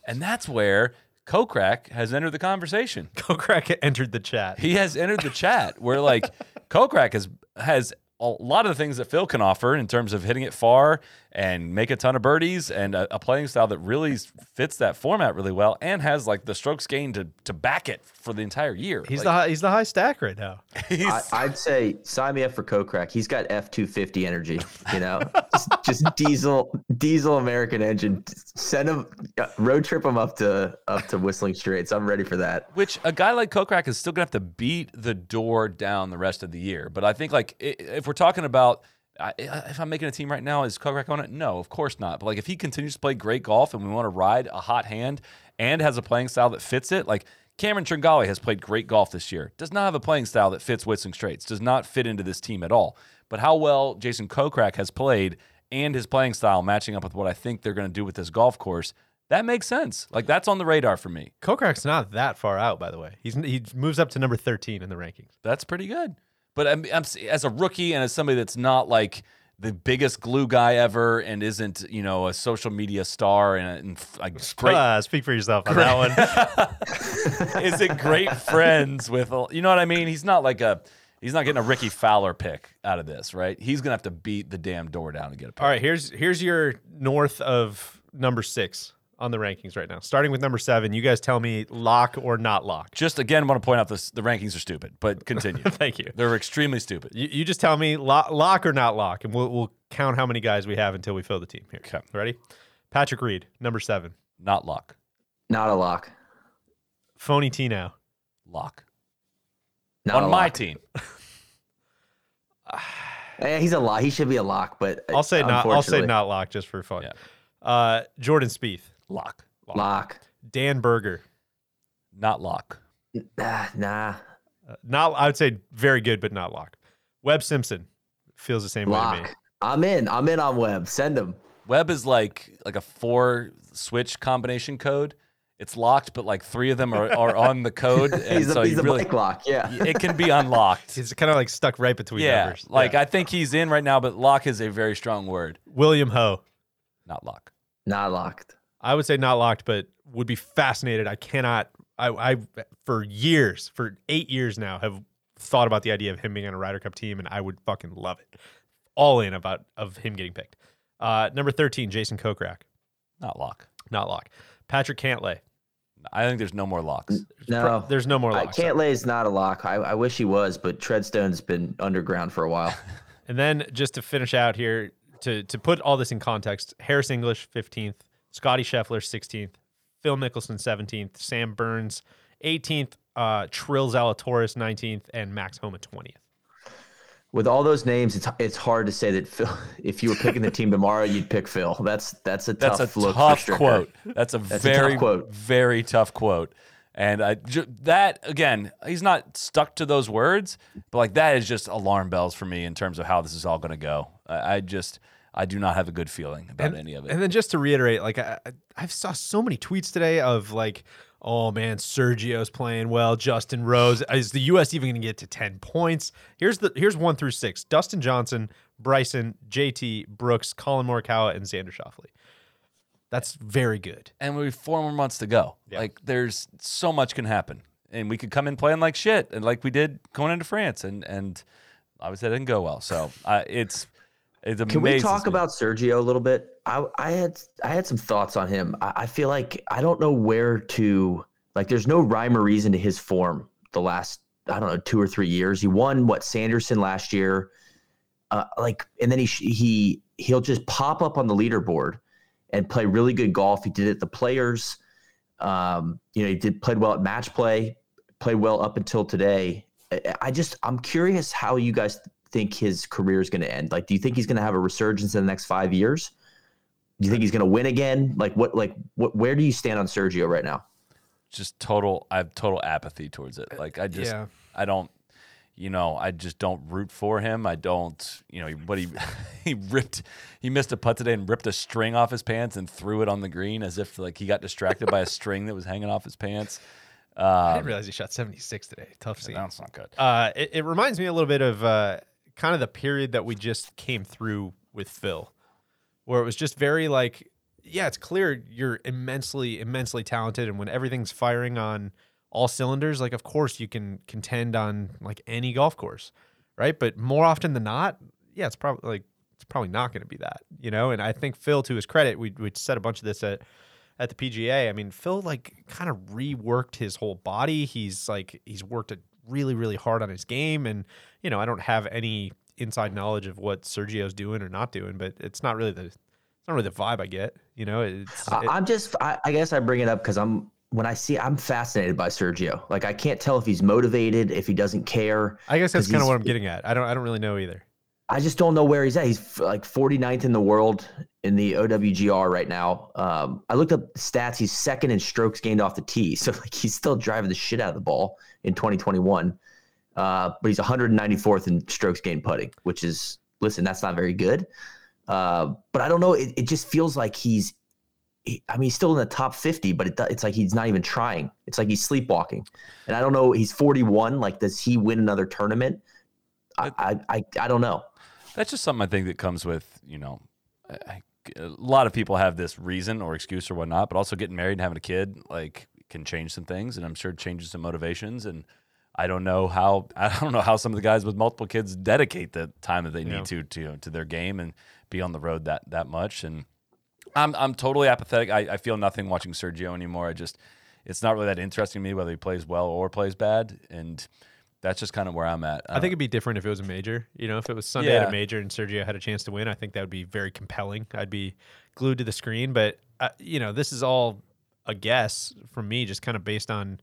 And that's where Kokrak has entered the conversation. [LAUGHS] Kokrak entered the chat. He has entered the chat where like [LAUGHS] Kokrak has has a lot of the things that Phil can offer in terms of hitting it far and make a ton of birdies and a, a playing style that really fits that format really well and has like the strokes gained to to back it for the entire year. He's Like, the high, he's the high stack right now. [LAUGHS] I, I'd say sign me up for Kokrak. He's got F two fifty energy. You know, [LAUGHS] just, just diesel diesel American engine. Send him uh, road trip him up to up to Whistling Straits. I'm ready for that. Which a guy like Kokrak is still gonna have to beat the door down the rest of the year. But I think like if we're talking about I- if I'm making a team right now, is Kokrak on it? No, of course not. But like if he continues to play great golf and we want to ride a hot hand and has a playing style that fits it, like Cameron Tringale has played great golf this year. Does not have a playing style that fits Whistling Straits. Does not fit into this team at all. But how well Jason Kokrak has played and his playing style matching up with what I think they're going to do with this golf course, that makes sense. Like that's on the radar for me. Kokrak's not that far out, by the way. He's he moves up to number 13 in the rankings. That's pretty good. But I'm, I'm as a rookie and as somebody that's not like the biggest glue guy ever and isn't you know a social media star and, and like great Uh, speak for yourself on that one. [LAUGHS] isn't great [LAUGHS] friends with you know what I mean. He's not like a he's not getting a Rickie Fowler pick out of this, right? He's gonna have to beat the damn door down to get a pick. All right, here's here's your north of number six on the rankings right now. Starting with number seven, you guys tell me lock or not lock. Just again, want to point out this: the rankings are stupid, but continue. [LAUGHS] Thank you. They're extremely stupid. You, you just tell me lock, lock or not lock, and we'll, we'll count how many guys we have until we fill the team here. Okay. Ready? Patrick Reed, number seven. Not lock, Not a lock. Tony Finau. lock Not on a my lock. team. [SIGHS] Eh, he's a lock. He should be a lock, but I'll say not. I'll say not lock just for fun. Yeah. Uh, Jordan Spieth, Lock, lock. Dan Berger. not lock. Nah, nah. Uh, not. I would say very good, but not lock. Webb Simpson feels the same way to me. Lock. I'm in. I'm in on Webb. Send him. Webb is like like a four switch combination code. It's locked, but like three of them are, are on the code, [LAUGHS] and He's so a, he's you a really bike lock. Yeah. it can be unlocked. [LAUGHS] He's kind of like stuck right between yeah, numbers. like Yeah. I think he's in right now, but lock is a very strong word. William Ho. Not lock. Not locked. I would say not locked, but would be fascinated. I cannot. I, I for years, for eight years now, have thought about the idea of him being on a Ryder Cup team, and I would fucking love it. All in about of him getting picked. Uh, number thirteen, Jason Kokrak, Not lock. not lock. Patrick Cantlay. I think there's no more locks. No. There's no more I locks. can't is not a lock. I, I wish he was, but Treadstone's been underground for a while. [LAUGHS] And then just to finish out here, to to put all this in context, Harris English 15th, Scotty Scheffler 16th, Phil Mickelson 17th, Sam Burns 18th, uh, Trill Zalatoris 19th, and Max Homa 20th. With all those names, it's it's hard to say that Phil. [LAUGHS] If you were picking the team tomorrow, you'd pick Phil. That's that's a That's tough a look. tough for quote. That's a That's a tough very quote. very tough quote. And I ju- that again, he's not stuck to those words, but like that is just alarm bells for me in terms of how this is all going to go. I, I just I do not have a good feeling about any of it. And then just to reiterate, like I, I- saw so many tweets today of like, oh man, Sergio's playing well. Justin Rose is the U.S. even going to get to ten points? Here's the here's one through six: Dustin Johnson, Bryson, JT, Brooks, Collin Morikawa, and Xander Schauffele. That's very good. and we have four more months to go. Like there's so much can happen, and we could come in playing like shit, and like we did going into France, and and obviously that didn't go well. So uh, it's it's Can we talk about Sergio a little bit? I I had I had some thoughts on him. I, I feel like I don't know where to like. There's no rhyme or reason to his form. The last I don't know two or three years. He won what Sanderson last year. Uh, like and then he he he'll just pop up on the leaderboard and play really good golf. He did it at the Players. Um, you know, he did played well at match play, played well up until today. I, I just I'm curious how you guys think his career is going to end. Like, do you think he's going to have a resurgence in the next five years? Do you think he's going to win again? Like, what like what? Where do you stand on Sergio right now? just total I have total apathy towards it. Like I just Yeah. I don't you know, I just don't root for him. I don't, you know, what he [LAUGHS] he ripped he missed a putt today and ripped a string off his pants and threw it on the green as if like he got distracted by a [LAUGHS] string that was hanging off his pants. I Um, didn't realize he shot 76 today. Tough scene. that's not good. Uh, it, it reminds me a little bit of uh, kind of the period that we just came through with Phil, where it was just very like, yeah, it's clear you're immensely, immensely talented, and when everything's firing on all cylinders, like of course you can contend on like any golf course, right? But more often than not, yeah, it's probably like it's probably not going to be that, you know. And I think Phil, to his credit, we we said a bunch of this at at the PGA. I mean, Phil like kind of reworked his whole body. He's like he's worked it really really hard on his game, and you know I don't have any inside knowledge of what Sergio's doing or not doing, but it's not really the it's not really the vibe I get. You know, it's it- I'm just, I, I guess I bring it up because I'm, when I see, I'm fascinated by Sergio. Like, I can't tell if he's motivated, if he doesn't care. I guess that's kind of what I'm getting at. I don't I don't really know either. I just don't know where he's at. He's like 49th in the world in the OWGR right now. Um, I looked up stats. He's second in strokes gained off the tee. [LAUGHS] So like he's still driving the shit out of the ball in 2021. Uh, but he's 194th in strokes gained putting, which is listen, that's not very good. Uh, but I don't know. It, it just feels like he's. he- I mean, he's still in the top 50, but it, it's like he's not even trying. It's like he's sleepwalking. And I don't know. He's 41. Like, does he win another tournament? I, I, I, I don't know. That's just something I think that comes with, you know, a lot of people have this reason or excuse or whatnot, but also getting married and having a kid like can change some things, and I'm sure it changes some motivations. And I don't know how [LAUGHS] I don't know how some of the guys with multiple kids dedicate the time that they Yeah. need to to to their game and be on the road that that much. And I'm I'm totally apathetic. I, I feel nothing watching Sergio anymore. I just it's not really that interesting to me whether he plays well or plays bad, and that's just kind of where I'm at. I think it'd be different if it was a major. You know, if it was Sunday at a major and Sergio had a chance to win, I think that would be very compelling. I'd be glued to the screen. But uh, you know, this is all a guess from me, just kind of based on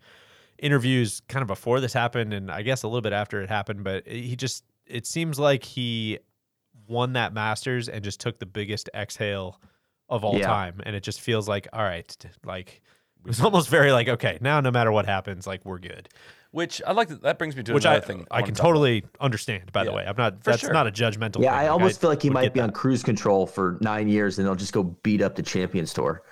interviews kind of before this happened, and I guess a little bit after it happened. But he just, it seems like he won that Masters and just took the biggest exhale of all Yeah. time, and it just feels like, all right, like. It was almost very like okay now no matter what happens like we're good which I like. To, that brings me to which another I, thing. I wanna can talk about. totally understand. By the way, I'm not. for That's sure. not a judgmental. Yeah, thing. I Like, almost feel like he might get be on cruise control for nine years, and they'll just go beat up the Champions Tour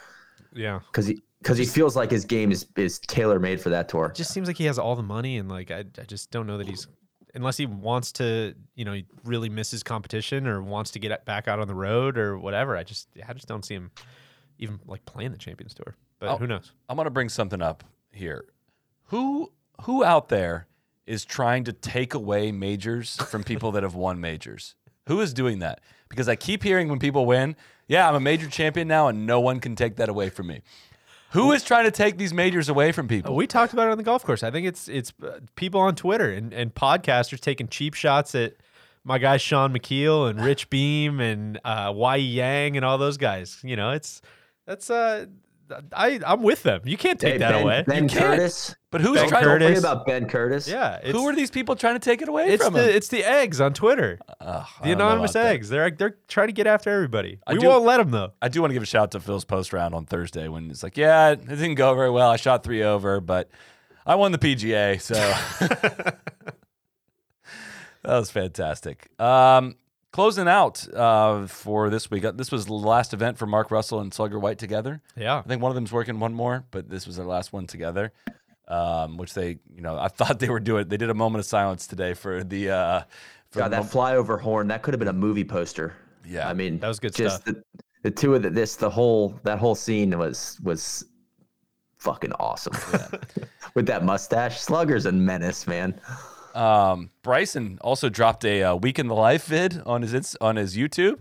Yeah, because he because he feels like his game is is tailor made for that tour. it just seems like he has all the money, and like I, I just don't know that he's unless he wants to, you know, he really misses competition or wants to get back out on the road or whatever. I just, I just don't see him even like playing the Champions Tour. But Oh. who knows? I'm gonna bring something up here. Who who out there is trying to take away majors from people that have won majors? Who is doing that? Because I keep hearing when people win, yeah, I'm a major champion now, and no one can take that away from me. Who is trying to take these majors away from people? We talked about it on the golf course. I think it's it's uh, people on Twitter and, and podcasters taking cheap shots at my guy Shaun Micheel and Rich Beem and uh, Y Yang and all those guys. You know, it's that's uh, I I'm with them. You can't take Hey, that ben, away. Ben You can't. Curtis. but who's Ben trying Don't Curtis. about Ben Curtis. yeah, Who are these people trying to take it away It's from the him? it's the eggs on Twitter. Ugh, I The anonymous about that. eggs. They're they're trying to get after everybody. I We do- won't let them though. I do want to give a shout out to Phil's post round on Thursday when it's like, yeah, it didn't go very well. I shot three over, but I won the PGA, so [LAUGHS] [LAUGHS] that was fantastic. Um, closing out uh, for this week. uh, This was the last event for Mark Russell and Slugger White together. Yeah. I think one of them's working one more, but this was their last one together. Um, which they, you know, I [LAUGHS] thought they were doing. They did a moment of silence today for the. Uh, for God, the that mom- flyover horn that could have been a movie poster. Yeah. I mean That was good just stuff. The, the two of the, this the whole that whole scene was was fucking awesome. [LAUGHS] With that mustache, Slugger's a menace, man. Um, Bryson also dropped a uh, week in the life vid on his on his YouTube.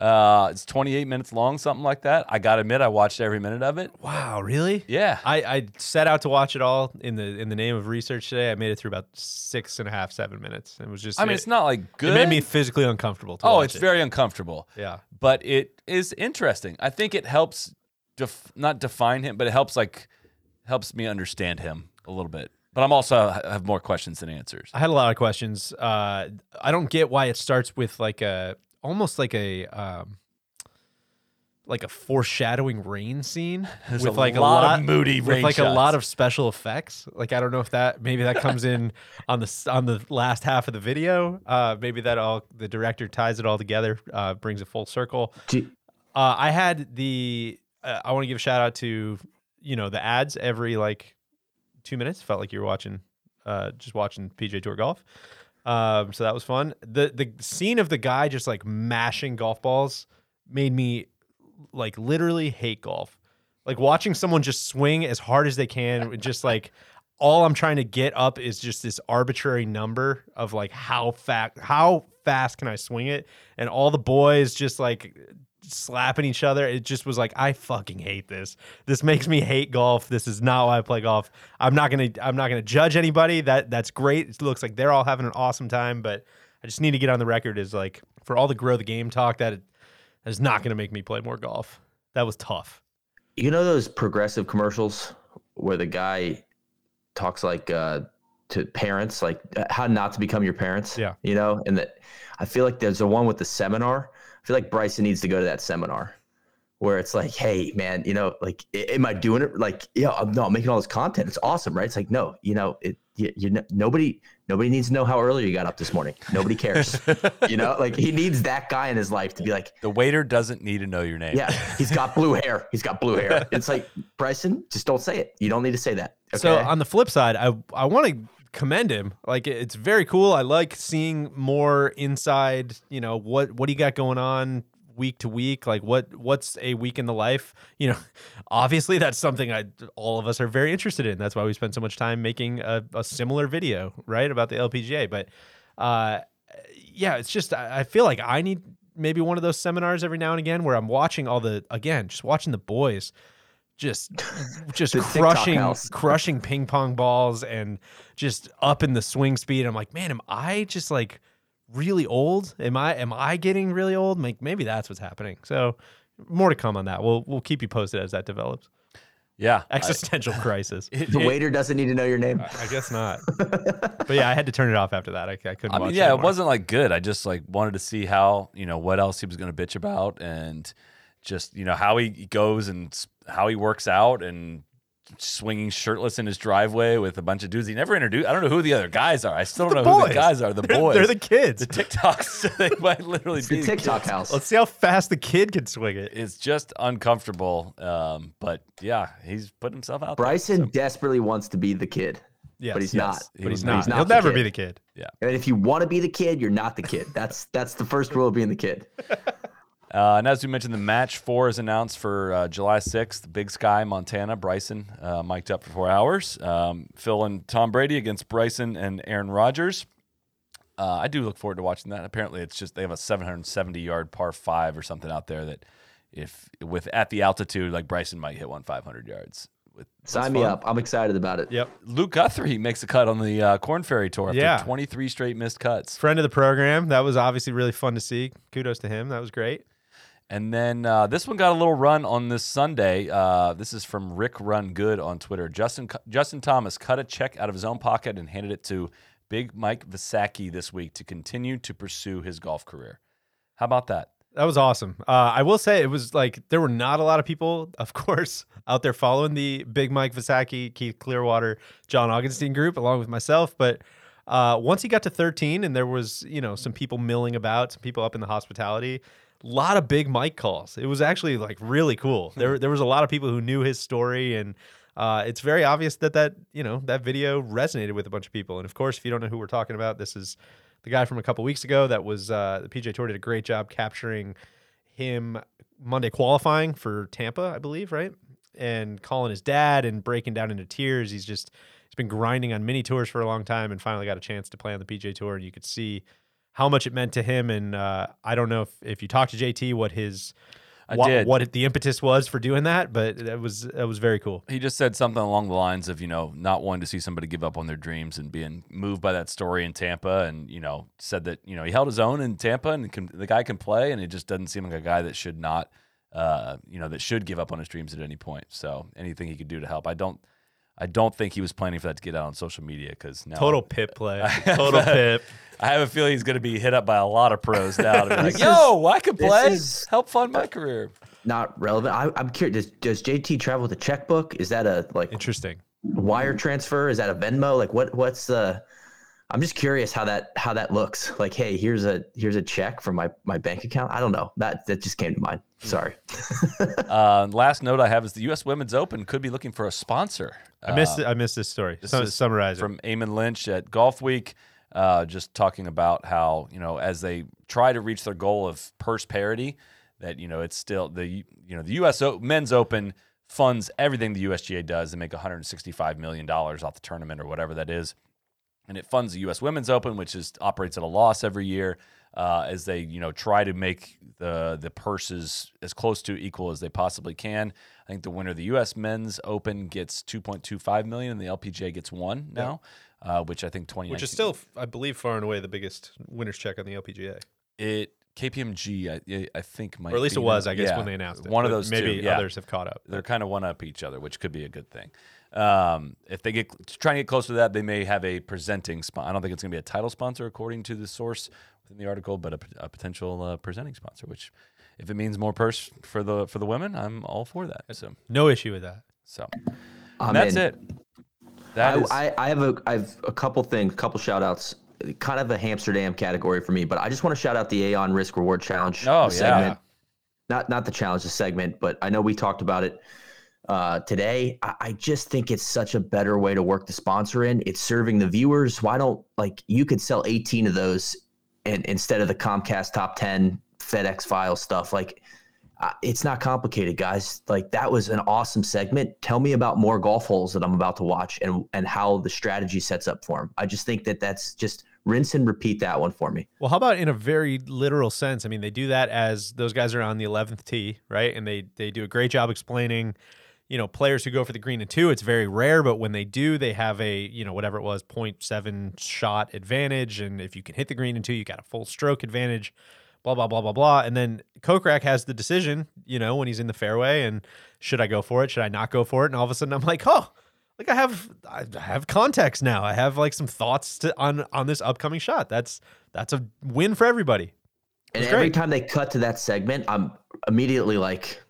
Uh, it's 28 minutes long, something like that. I gotta admit, I watched every minute of it. Wow, really? Yeah, I, I set out to watch it all in the in the name of research today. I made it through about six and a half, seven minutes. It was just I mean, it, it's not like good. it made me physically uncomfortable. To oh, it's it. very uncomfortable. yeah. but it is interesting. I think it helps, def- not define him, but it helps like helps me understand him a little bit. But I'm also have more questions than answers. I had a lot of questions. Uh, I don't get why it starts with like a almost like a um, like a foreshadowing rain scene [LAUGHS] There's with a like lot a of lot moody with rain like a lot of special effects. Like I don't know if that maybe that comes in [LAUGHS] on the on the last half of the video. Uh, maybe that all the director ties it all together, uh, brings it full circle. Gee, Uh, I had the. Uh, I want to give a shout out to you know the ads every like two minutes. Felt like you were watching, uh, just watching PGA Tour golf. Um, so that was fun. The the scene of the guy just like mashing golf balls made me like literally hate golf. Like watching someone just swing as hard as they can, just like [LAUGHS] all I'm trying to get up is just this arbitrary number of like how fast how fast can I swing it, and all the boys just like slapping each other. It just was like I fucking hate this. This makes me hate golf. This is not why I play golf. I'm not gonna I'm not gonna judge anybody. That that's great. It looks like they're all having an awesome time, but I just need to get on the record is like for all the grow the game talk that that is not gonna make me play more golf. That was tough. You know those progressive commercials where the guy talks like uh, to parents, like uh, how not to become your parents. Yeah. You know, and that I feel like there's a one with the seminar. I feel like Bryson needs to go to that seminar where it's like, hey, man, you know, like, am I doing it? Like, yeah, I'm, no, I'm making all this content. It's awesome, right? It's like, no, you know, it, you, you know, nobody, nobody needs to know how early you got up this morning. Nobody cares. [LAUGHS] you know, like he needs that guy in his life to be like, The waiter doesn't need to know your name. yeah, he's got blue hair. He's got blue hair. [LAUGHS] It's like, Bryson, just don't say it. You don't need to say that. Okay? So on the flip side, I I want to commend him. Like it's very cool. I like seeing more inside. You know what what you got going on week to week? Like what what's a week in the life? You know, [LAUGHS] obviously that's something I all of us are very interested in. That's why we spend so much time making a, a similar video right about the LPGA. But uh, yeah, it's just I I feel like I need maybe one of those seminars every now and again where I'm watching all the again just watching the boys just [LAUGHS] just crushing [LAUGHS] crushing ping pong balls and just up in the swing speed. I'm like, man, am I just like really old? Am I am I getting really old? Like maybe that's what's happening. So more to come on that. We'll we'll keep you posted as that develops. Yeah. I- Existential [LAUGHS] crisis. it- the it- waiter doesn't need to know your name. I guess not. but yeah, I had to turn it off after that. I, I couldn't. I watch mean, yeah, it wasn't like good. I just like wanted to see how you know what else he was going to bitch about, and just you know how he goes and s- how he works out and swinging shirtless in his driveway with a bunch of dudes he never introduced. I don't know who the other guys are. I still don't The know who the guys are. The [LAUGHS] They're- boys. They're the kids. the TikToks. [LAUGHS] they might literally It's be the the TikTok kids. house. Let's see how fast the kid can swing it. It's just uncomfortable. Um, but yeah, he's put himself out. there. Bryson desperately wants to be the kid. Yes, but he's yes. not. But he's He's not. not He'll never kid. be the kid. Yeah. And if you want to be the kid, you're not the kid. That's that's the first rule of being the kid. [LAUGHS] Uh, and as we mentioned, the match four is announced for uh, July 6th. Big Sky, Montana. Bryson uh, mic'd up for four hours. Um, Phil and Tom Brady against Bryson and Aaron Rodgers. Uh, I do look forward to watching that. Apparently, it's just they have a 770 yard par five or something out there that, if with at the altitude, like Bryson might hit one 500 yards. With Sign me up. I'm excited about it. Yep. Luke Guthrie makes a cut on the uh, Corn Ferry Tour after Yeah. 23 straight missed cuts. Friend of the program. That was obviously really fun to see. Kudos to him. That was great. And then uh, this one got a little run on this Sunday. Uh, this is from Rick Run Good on Twitter. Justin Justin Thomas cut a check out of his own pocket and handed it to Big Mike Visacki this week to continue to pursue his golf career. How about that? That was awesome. Uh, I will say it was like there were not a lot of people, of course, [LAUGHS] out there following the Big Mike Visacki, Keith Clearwater, John Augenstein group, along with myself. But uh, once he got to 13, and there was you know some people milling about, some people up in the hospitality, a lot of Big Mike calls. It was actually like really cool. There there was a lot of people who knew his story and. Uh, it's very obvious that that you know that video resonated with a bunch of people, and of course, if you don't know who we're talking about, this is the guy from a couple weeks ago that was uh, the PGA Tour did a great job capturing him Monday qualifying for Tampa, I believe, right? And calling his dad and breaking down into tears. He's just he's been grinding on mini tours for a long time and finally got a chance to play on the PGA Tour. And you could see how much it meant to him. And uh, I don't know if, if you talked to JT what his what, what the impetus was for doing that, but that was that was very cool. He just said something along the lines of, you know, not wanting to see somebody give up on their dreams and being moved by that story in Tampa. And, you know, said that, you know, he held his own in Tampa and can, the guy can play. And it just doesn't seem like a guy that should not, uh, you know, that should give up on his dreams at any point. So anything he could do to help. I don't, I don't think he was planning for that to get out on social media because now Total pip play. [LAUGHS] Total pip. I have a feeling he's going to be hit up by a lot of pros now. To be [LAUGHS] like, Yo, I can this play. is- Help fund my career. Not relevant. I, I'm curious. Does, does JT travel with a checkbook? Is that a like Interesting. wire transfer? Is that a Venmo? Like what? What's the? I'm just curious how that how that looks. Like, hey, here's a here's a check from my my bank account. I don't know. That that just came to mind. Sorry. [LAUGHS] Uh, last note I have is the U.S. Women's Open could be looking for a sponsor. I missed I missed this story. this Sum- is summarize from Eamon Lynch at Golf Week. uh, just talking about how you know as they try to reach their goal of purse parity, that you know it's still the you know the U.S. O- Men's Open funds everything the USGA does and make 165 million dollars off the tournament or whatever that is, and it funds the U.S. Women's Open, which is operates at a loss every year. Uh, as they, you know, try to make the the purses as close to equal as they possibly can. I think the winner of the U.S. Men's Open gets 2.25 million, and the LPGA gets one now, uh, which I think 20, Which is still, I believe, far and away the biggest winner's check on the LPGA. it KPMG. I, I think might, Or at least it was. I guess, Yeah, when they announced it. One of those maybe two. Yeah. others have caught up. They're kind of one up each other, which could be a good thing. Um, if they get trying to get close to that, they may have a presenting sponsor. I don't think it's going to be a title sponsor, according to the source within the article, but a, a potential uh, presenting sponsor. Which, if it means more purse for the for the women, I'm all for that. So, No issue with that. so I'm and that's in. it. That I, is- I, I have a I have a couple things, couple shout outs, kind of a Amsterdam category for me, but I just want to shout out the Aon Risk Reward Challenge Oh, the yeah. segment. Not not the challenge, the segment, but I know we talked about it uh, today. I, I just think it's such a better way to work the sponsor in. It's serving the viewers. Why don't like you could sell 18 of those and instead of the Comcast top 10 FedEx file stuff like uh, it's not complicated, guys. Like that was an awesome segment. Tell me about more golf holes that I'm about to watch and and how the strategy sets up for them. I just think that that's just rinse and repeat that one for me. Well, how about in a very literal sense? I mean, they do that as those guys are on the 11th tee, right? And they they do a great job explaining, you know, players who go for the green and two. It's very rare, but when they do, they have a you know whatever it was 0.7 shot advantage, and if you can hit the green and two, you got a full stroke advantage. Blah blah blah blah blah, and then Kokrak has the decision, you know, when he's in the fairway, and should I go for it? Should I not go for it? And all of a sudden, I'm like, oh, like I have I have context now. I have like some thoughts to on on this upcoming shot. That's that's a win for everybody. And every time they cut to that segment, I'm immediately like,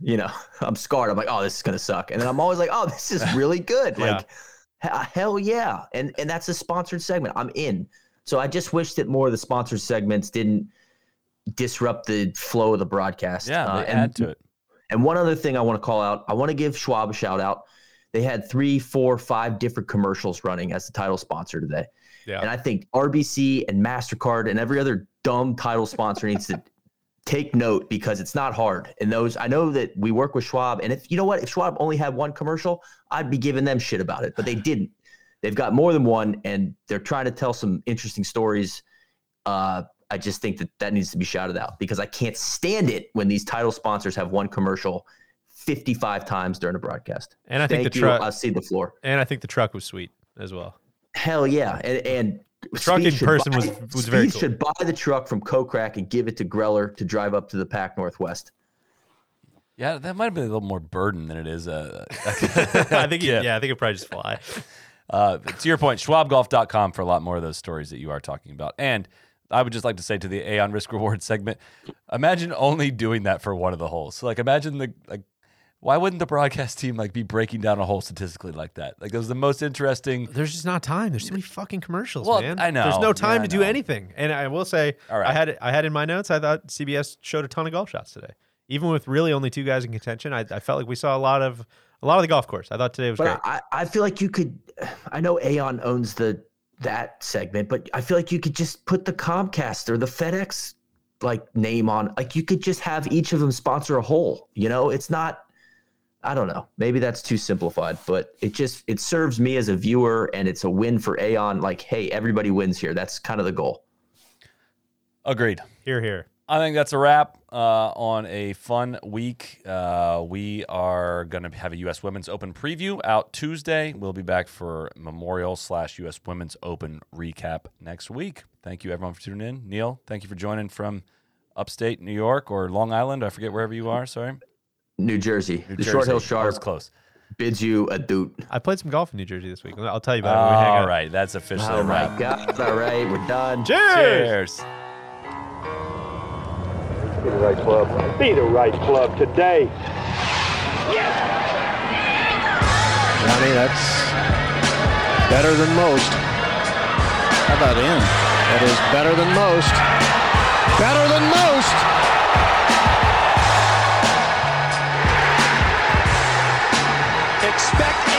you know, [LAUGHS] I'm scarred. I'm like, oh, this is gonna suck. And then I'm always like, oh, this is [LAUGHS] really good. Yeah. Like, he- hell yeah. And and that's a sponsored segment. I'm in. So I just wish that more of the sponsored segments didn't disrupt the flow of the broadcast. yeah, Uh, and add to it. And one other thing I want to call out, I want to give Schwab a shout out. They had three, four, five different commercials running as the title sponsor today. Yeah. And I think RBC and MasterCard and every other dumb title sponsor needs to take note because it's not hard. And those, I know that we work with Schwab. And if you know what, if Schwab only had one commercial, I'd be giving them shit about it. But they didn't. They've got more than one and they're trying to tell some interesting stories. Uh, I just think that that needs to be shouted out because I can't stand it when these title sponsors have one commercial 55 times during a broadcast. And I think Thank the truck I'll see the floor. and I think the truck was sweet as well. Hell yeah. And, and truck Speed in person buy- was- was very cool. should buy the truck from Kokrak and give it to Greller to drive up to the Pac Northwest. Yeah, that might have been a little more burden than it is. Uh, [LAUGHS] I think yeah. yeah, I think it probably just fly. [LAUGHS] Uh, to your point, schwabgolf.com for a lot more of those stories that you are talking about. And I would just like to say to the Aon risk reward segment, imagine only doing that for one of the holes. So like imagine the like why wouldn't the broadcast team like be breaking down a hole statistically like that? Like it was the most interesting There's just not time. There's too many fucking commercials, Well, man. I know. There's no time I to do anything. And I will say, All right. I had I had in my notes. I thought CBS showed a ton of golf shots today, even with really only two guys in contention. I, I felt like we saw a lot of a lot of the golf course. I thought today was great. I, I feel like you could. [SIGHS] I know Aon owns the that segment, but I feel like you could just put the Comcast or the FedEx like name on. Like you could just have each of them sponsor a hole. You know, it's not. I don't know. Maybe that's too simplified, but it just it serves me as a viewer, and it's a win for Aon. Like, hey, everybody wins here. That's kind of the goal. Agreed. here, here. I think that's a wrap uh, on a fun week. Uh, we are going to have a U.S. Women's Open preview out Tuesday. We'll be back for Memorial slash U.S. Women's Open recap next week. Thank you, everyone, for tuning in. Neil, thank you for joining from upstate New York or Long Island. I forget wherever you are. Sorry. New Jersey, New the Short Hill Jersey. That was close. bids you a doot. I played some golf in New Jersey this week. I'll tell you about it. When All out. right. That's officially Oh my. God! All right, we're done. Cheers. Cheers. Be the right club. Be the right club today. Johnny, that's better than most. How about in? That is better than most. Better than most. Expect